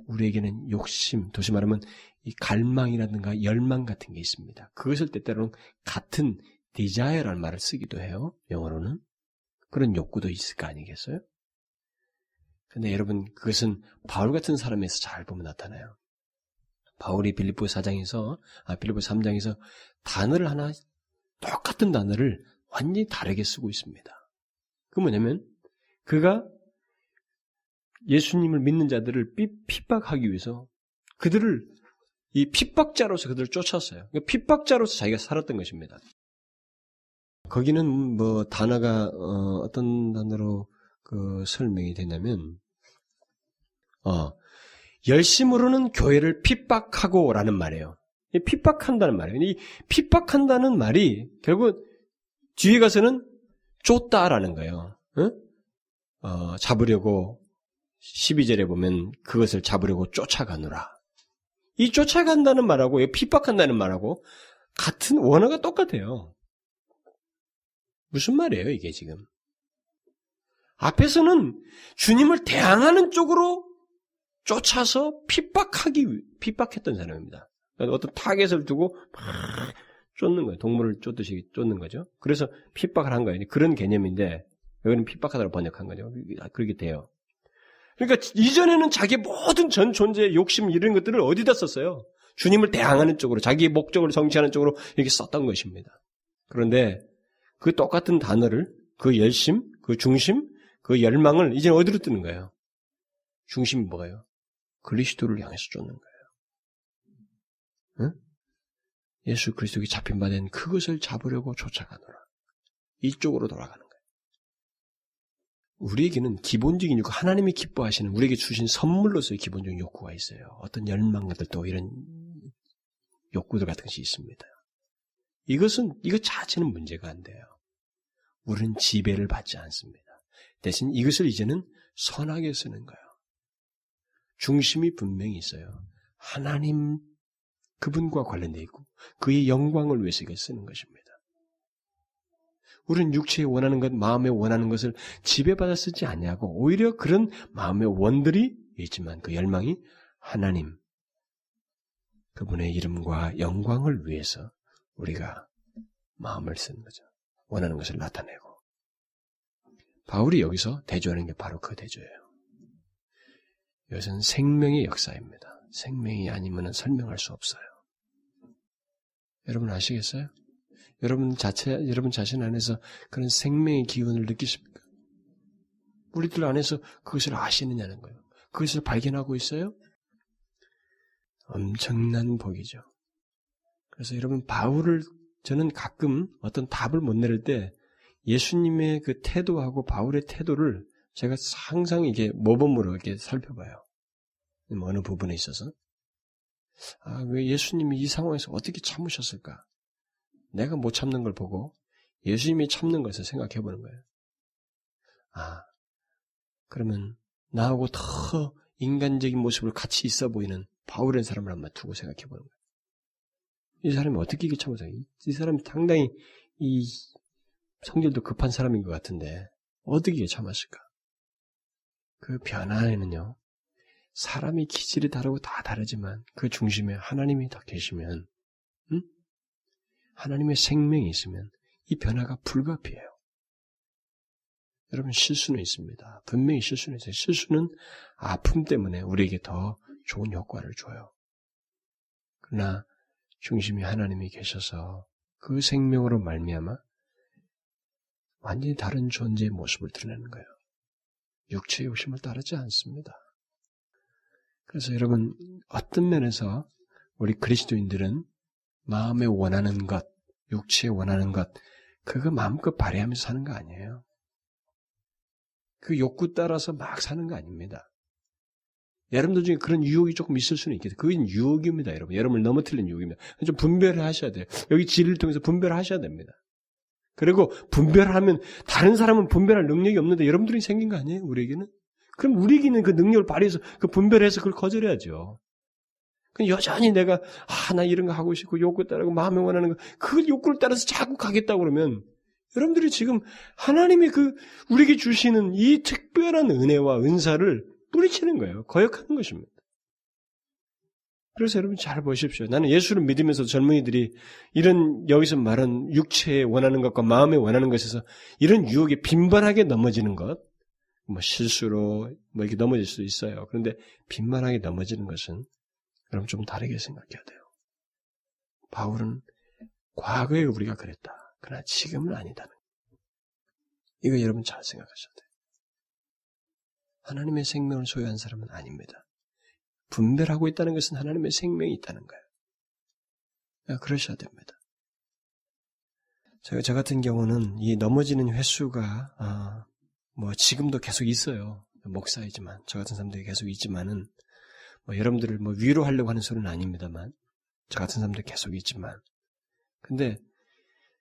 우리에게는 욕심, 도시 말하면 이 갈망이라든가 열망 같은 게 있습니다. 그것을 때때로는 같은 desire라는 말을 쓰기도 해요. 영어로는. 그런 욕구도 있을 거 아니겠어요? 근데 여러분, 그것은 바울 같은 사람에서 잘 보면 나타나요. 바울이 빌립보 4장에서, 아, 빌립보 3장에서 단어를 하나, 똑같은 단어를 완전히 다르게 쓰고 있습니다. 그 뭐냐면, 그가 예수님을 믿는 자들을 핍박하기 위해서 그들을 이 핍박자로서 그들을 쫓았어요. 그러니까 핍박자로서 자기가 살았던 것입니다. 거기는 뭐 단어가 어, 떤 단어로 그 설명이 되냐면 어, 열심으로는 교회를 핍박하고 라는 말이에요. 핍박한다는 말이에요. 이 핍박한다는 말이 결국 뒤에 가서는 쫓다라는 거예요. 어? 어, 잡으려고 12절에 보면 그것을 잡으려고 쫓아가노라. 이 쫓아간다는 말하고 핍박한다는 말하고 같은 원어가 똑같아요. 무슨 말이에요, 이게 지금? 앞에서는 주님을 대항하는 쪽으로 쫓아서 핍박하기, 핍박했던 사람입니다. 어떤 타겟을 두고 막 쫓는 거예요. 동물을 쫓듯이 쫓는 거죠. 그래서 핍박을 한 거예요. 그런 개념인데, 여기는 핍박하다고 번역한 거죠. 그렇게 돼요. 그러니까 이전에는 자기 모든 전 존재의 욕심 이런 것들을 어디다 썼어요? 주님을 대항하는 쪽으로, 자기의 목적을 성취하는 쪽으로 이렇게 썼던 것입니다. 그런데 그 똑같은 단어를, 그 열심, 그 중심, 그 열망을 이제 어디로 뜨는 거예요? 중심이 뭐예요? 그리스도를 향해서 쫓는 거예요. 응? 예수 그리스도에 잡힌 바 된 그것을 잡으려고 쫓아가노라. 이쪽으로 돌아가는 거예요. 우리에게는 기본적인 욕구, 하나님이 기뻐하시는 우리에게 주신 선물로서의 기본적인 욕구가 있어요. 어떤 열망들 또 이런 욕구들 같은 것이 있습니다. 이것은, 이것 자체는 문제가 안 돼요. 우리는 지배를 받지 않습니다. 대신 이것을 이제는 선하게 쓰는 거예요. 중심이 분명히 있어요. 하나님 그분과 관련되어 있고 그의 영광을 위해서 이걸 쓰는 것입니다. 우리는 육체에 원하는 것, 마음에 원하는 것을 지배받아 쓰지 않냐고 오히려 그런 마음의 원들이 있지만 그 열망이 하나님 그분의 이름과 영광을 위해서 우리가 마음을 쓰는 거죠. 원하는 것을 나타내고 바울이 여기서 대조하는 게 바로 그 대조예요. 이것은 생명의 역사입니다. 생명이 아니면 설명할 수 없어요. 여러분 아시겠어요? 여러분 자체, 여러분 자신 안에서 그런 생명의 기운을 느끼십니까? 우리들 안에서 그것을 아시느냐는 거예요. 그것을 발견하고 있어요? 엄청난 복이죠. 그래서 여러분, 바울을 저는 가끔 어떤 답을 못 내릴 때 예수님의 그 태도하고 바울의 태도를 제가 항상 이게 모범으로 이렇게 살펴봐요. 어느 부분에 있어서. 아, 왜 예수님이 이 상황에서 어떻게 참으셨을까? 내가 못 참는 걸 보고 예수님이 참는 것을 생각해 보는 거예요. 아, 그러면 나하고 더 인간적인 모습을 같이 있어 보이는 바울의 사람을 한번 두고 생각해 보는 거예요. 이 사람이 어떻게 이게 참으세요? 이 사람이 상당히 이 성질도 급한 사람인 것 같은데 어떻게 참았을까? 그 변화에는요, 사람이 기질이 다르고 다 다르지만 그 중심에 하나님이 다 계시면 하나님의 생명이 있으면 이 변화가 불가피해요. 여러분 실수는 있습니다. 분명히 실수는 있어요. 실수는 아픔 때문에 우리에게 더 좋은 효과를 줘요. 그러나 중심이 하나님이 계셔서 그 생명으로 말미암아 완전히 다른 존재의 모습을 드러내는 거예요. 육체의 욕심을 따르지 않습니다. 그래서 여러분 어떤 면에서 우리 그리스도인들은 마음에 원하는 것, 육체에 원하는 것, 그거 마음껏 발휘하면서 사는 거 아니에요. 그 욕구 따라서 막 사는 거 아닙니다. 여러분들 중에 그런 유혹이 조금 있을 수는 있겠어요. 그건 유혹입니다, 여러분. 여러분을 넘어뜨리는 유혹입니다. 좀 분별을 하셔야 돼요. 여기 진리를 통해서 분별을 하셔야 됩니다. 그리고 분별하면 다른 사람은 분별할 능력이 없는데 여러분들이 생긴 거 아니에요? 우리에게는? 그럼 우리에게는 그 능력을 발휘해서 그 분별해서 그걸 거절해야죠. 그 여전히 내가 아 나 이런 거 하고 싶고 욕구 따르고 마음에 원하는 거 그 욕구를 따라서 자꾸 가겠다 그러면 여러분들이 지금 하나님이 그 우리에게 주시는 이 특별한 은혜와 은사를 뿌리치는 거예요. 거역하는 것입니다. 그래서 여러분 잘 보십시오. 나는 예수를 믿으면서 젊은이들이 이런 여기서 말한 육체에 원하는 것과 마음에 원하는 것에서 이런 유혹에 빈번하게 넘어지는 것, 뭐 실수로 뭐 이렇게 넘어질 수 있어요. 그런데 빈번하게 넘어지는 것은 여러분 좀 다르게 생각해야 돼요. 바울은 과거에 우리가 그랬다. 그러나 지금은 아니다는 이거 여러분 잘 생각하셔야 돼요. 하나님의 생명을 소유한 사람은 아닙니다. 분별하고 있다는 것은 하나님의 생명이 있다는 거예요. 그러셔야 됩니다. 제가 저 같은 경우는 이 넘어지는 횟수가 아, 뭐 지금도 계속 있어요. 목사이지만 저 같은 사람들이 계속 있지만은 뭐 여러분들을 뭐 위로하려고 하는 소리는 아닙니다만 저 같은 사람들 계속 있지만 근데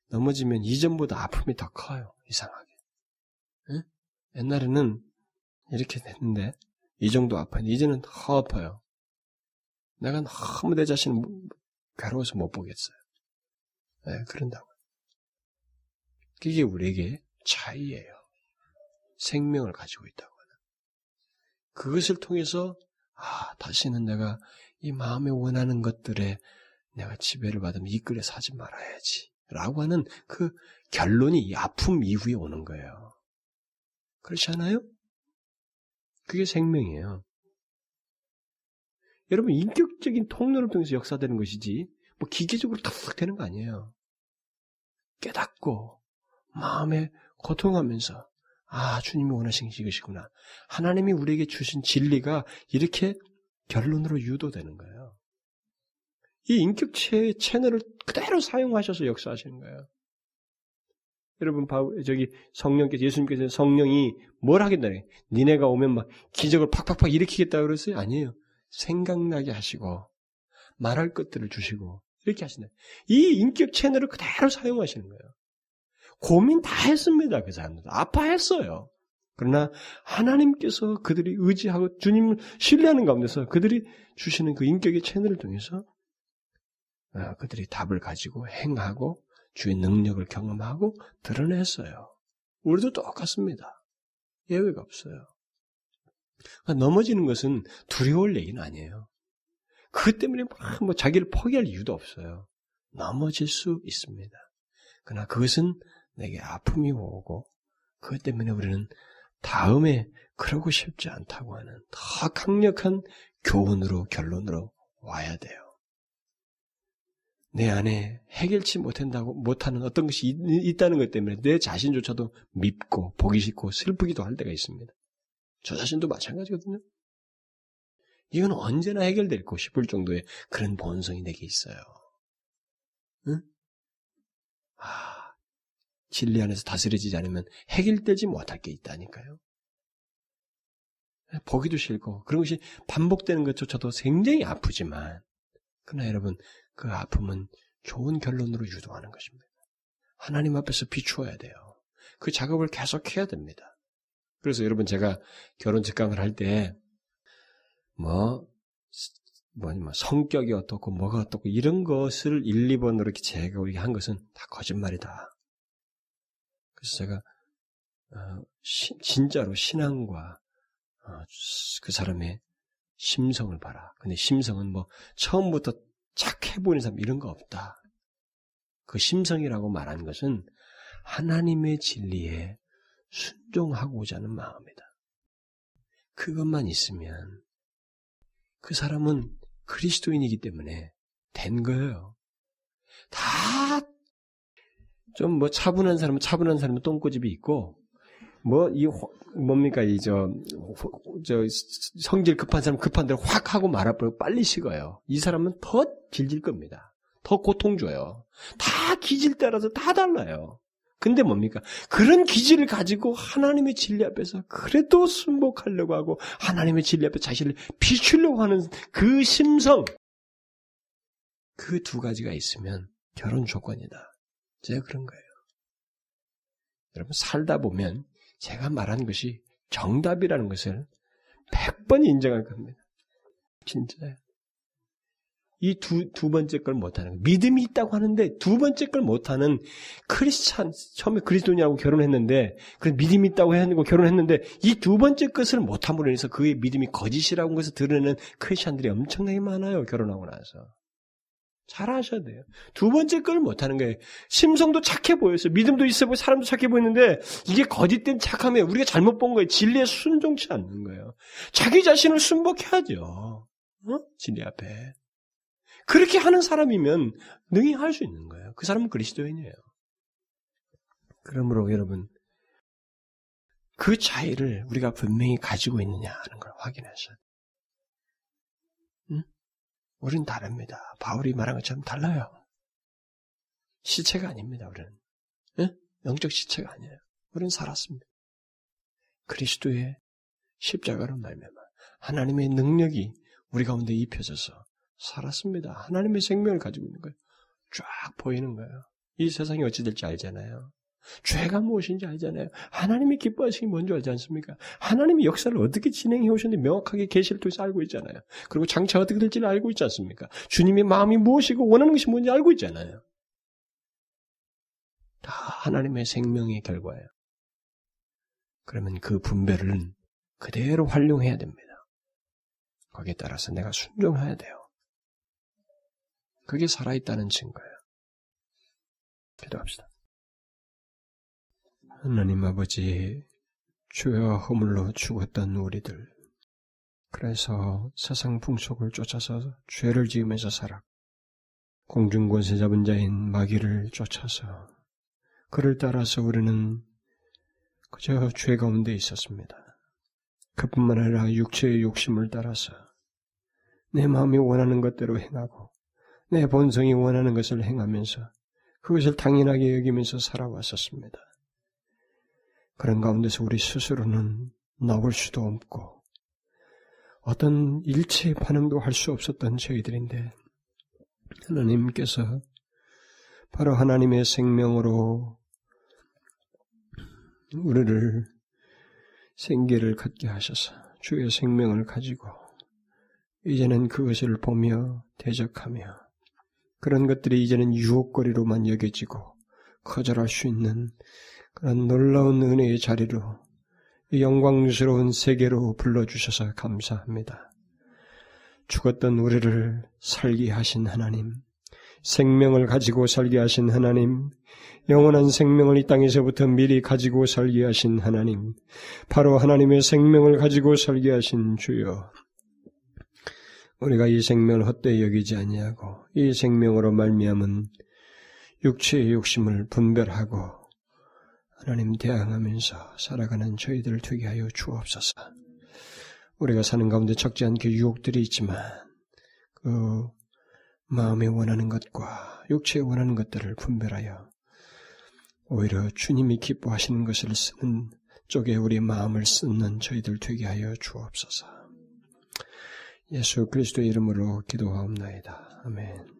넘어지면 이전보다 아픔이 더 커요. 이상하게. 응? 옛날에는 이렇게 됐는데 이 정도 아파요. 이제는 더 아파요. 내가 너무 내 자신을 괴로워서 못 보겠어요. 네, 그런다고. 그게 우리에게 차이예요. 생명을 가지고 있다고 하는. 그것을 통해서 아 다시는 내가 이 마음에 원하는 것들에 내가 지배를 받으면 이끌려 사지 말아야지. 라고 하는 그 결론이 이 아픔 이후에 오는 거예요. 그렇지 않아요? 그게 생명이에요. 여러분, 인격적인 통로를 통해서 역사되는 것이지, 뭐 기계적으로 탁 되는 거 아니에요. 깨닫고, 마음에 고통하면서, 아, 주님이 원하시는 이것이구나. 하나님이 우리에게 주신 진리가 이렇게 결론으로 유도되는 거예요. 이 인격체의 채널을 그대로 사용하셔서 역사하시는 거예요. 여러분, 저기 성령께서 예수님께서 성령이 뭘 하겠다. 니네가 오면 막 기적을 팍팍팍 일으키겠다 그랬어요? 아니에요. 생각나게 하시고 말할 것들을 주시고 이렇게 하신다. 이 인격 채널을 그대로 사용하시는 거예요. 고민 다 했습니다. 그 사람들 아파했어요. 그러나 하나님께서 그들이 의지하고 주님을 신뢰하는 가운데서 그들이 주시는 그 인격의 채널을 통해서 어, 그들이 답을 가지고 행하고 주의 능력을 경험하고 드러냈어요. 우리도 똑같습니다. 예외가 없어요. 그러니까 넘어지는 것은 두려울 얘기는 아니에요. 그것 때문에 뭐 자기를 포기할 이유도 없어요. 넘어질 수 있습니다. 그러나 그것은 내게 아픔이 오고 그것 때문에 우리는 다음에 그러고 싶지 않다고 하는 더 강력한 교훈으로 결론으로 와야 돼요. 내 안에 해결치 못한다고 못하는 어떤 것이 있, 다는 것 때문에 내 자신조차도 밉고 보기 싫고 슬프기도 할 때가 있습니다. 저 자신도 마찬가지거든요. 이건 언제나 해결될고 싶을 정도의 그런 본성이 내게 있어요. 응? 아, 진리 안에서 다스려지지 않으면 해결되지 못할 게 있다니까요. 보기도 싫고 그런 것이 반복되는 것조차도 굉장히 아프지만 그러나 여러분 그 아픔은 좋은 결론으로 유도하는 것입니다. 하나님 앞에서 비추어야 돼요. 그 작업을 계속 해야 됩니다. 그래서 여러분 제가 결혼 직강을 할 때 뭐, 뭐니, 뭐, 성격이 어떻고, 뭐가 어떻고, 이런 것을 1, 2번으로 이렇게 제가 한 것은 다 거짓말이다. 그래서 제가, 어, 시, 진짜로 신앙과, 어, 그 사람의 심성을 봐라. 근데 심성은 뭐, 처음부터 착해 보이는 사람 이런 거 없다. 그 심성이라고 말하는 것은 하나님의 진리에 순종하고자 하는 마음이다. 그것만 있으면 그 사람은 그리스도인이기 때문에 된 거예요. 다 좀 뭐 차분한 사람은 차분한 사람은 똥꼬집이 있고 뭐 이 뭡니까 이 저 저 성질 급한 사람 급한 대로 확 하고 말아버리고 빨리 식어요. 이 사람은 더 질질 겁니다. 더 고통 줘요. 다 기질 따라서 다 달라요. 근데 뭡니까? 그런 기질을 가지고 하나님의 진리 앞에서 그래도 순복하려고 하고 하나님의 진리 앞에 자신을 비추려고 하는 그 심성 그 두 가지가 있으면 결혼 조건이다. 제가 그런 거예요. 여러분 살다 보면 제가 말한 것이 정답이라는 것을 100번 인정할 겁니다. 진짜요. 이 두, 두 번째 걸 못하는, 거예요. 믿음이 있다고 하는데 두 번째 걸 못하는 크리스찬, 처음에 그리스도인하고 결혼했는데, 그 믿음이 있다고 했고 결혼했는데, 이 두 번째 것을 못함으로 인해서 그의 믿음이 거짓이라고 것을 드러내는 크리스찬들이 엄청나게 많아요, 결혼하고 나서. 잘 아셔야 돼요. 두 번째 걸 못하는 거예요. 심성도 착해 보였어요. 믿음도 있어 보여 사람도 착해 보이는데 이게 거짓된 착함에 우리가 잘못 본 거예요. 진리에 순종치 않는 거예요. 자기 자신을 순복해야죠. 어? 진리 앞에. 그렇게 하는 사람이면 능히 할 수 있는 거예요. 그 사람은 그리스도인이에요. 그러므로 여러분 그 차이를 우리가 분명히 가지고 있느냐 하는 걸 확인하셔야 돼요. 우린 다릅니다. 바울이 말한 것처럼 달라요. 시체가 아닙니다, 우리는. 예? 영적 시체가 아니에요. 우리는 살았습니다. 그리스도의 십자가로 말미암아 하나님의 능력이 우리 가운데 입혀져서 살았습니다. 하나님의 생명을 가지고 있는 거예요. 쫙 보이는 거예요. 이 세상이 어찌 될지 알잖아요. 죄가 무엇인지 알잖아요. 하나님이 기뻐하시기 뭔지 알지 않습니까? 하나님이 역사를 어떻게 진행해 오셨는지 명확하게 계시를 통해서 알고 있잖아요. 그리고 장차 어떻게 될지를 알고 있지 않습니까? 주님의 마음이 무엇이고 원하는 것이 뭔지 알고 있잖아요. 다 하나님의 생명의 결과예요. 그러면 그 분별은 그대로 활용해야 됩니다. 거기에 따라서 내가 순종해야 돼요. 그게 살아있다는 증거예요. 기도합시다. 하나님 아버지, 주여 허물로 죽었던 우리들. 그래서 세상 풍속을 쫓아서 죄를 지으면서 살아. 공중권세 잡은 자인 마귀를 쫓아서 그를 따라서 우리는 그저 죄 가운데 있었습니다. 그뿐만 아니라 육체의 욕심을 따라서 내 마음이 원하는 것대로 행하고 내 본성이 원하는 것을 행하면서 그것을 당연하게 여기면서 살아왔었습니다. 그런 가운데서 우리 스스로는 나올 수도 없고 어떤 일체의 반응도 할 수 없었던 저희들인데 하나님께서 바로 하나님의 생명으로 우리를 생계를 갖게 하셔서 주의 생명을 가지고 이제는 그것을 보며 대적하며 그런 것들이 이제는 유혹거리로만 여겨지고 거절할 수 있는 그런 놀라운 은혜의 자리로 영광스러운 세계로 불러주셔서 감사합니다. 죽었던 우리를 살게 하신 하나님, 생명을 가지고 살게 하신 하나님, 영원한 생명을 이 땅에서부터 미리 가지고 살게 하신 하나님, 바로 하나님의 생명을 가지고 살게 하신 주여. 우리가 이 생명을 헛되이 여기지 아니하고 이 생명으로 말미암은 육체의 욕심을 분별하고 하나님 대항하면서 살아가는 저희들을 되게 하여 주옵소서. 우리가 사는 가운데 적지 않게 유혹들이 있지만 그 마음에 원하는 것과 육체에 원하는 것들을 분별하여 오히려 주님이 기뻐하시는 것을 쓰는 쪽에 우리 마음을 쓰는 저희들 되게 하여 주옵소서. 예수 그리스도의 이름으로 기도하옵나이다. 아멘.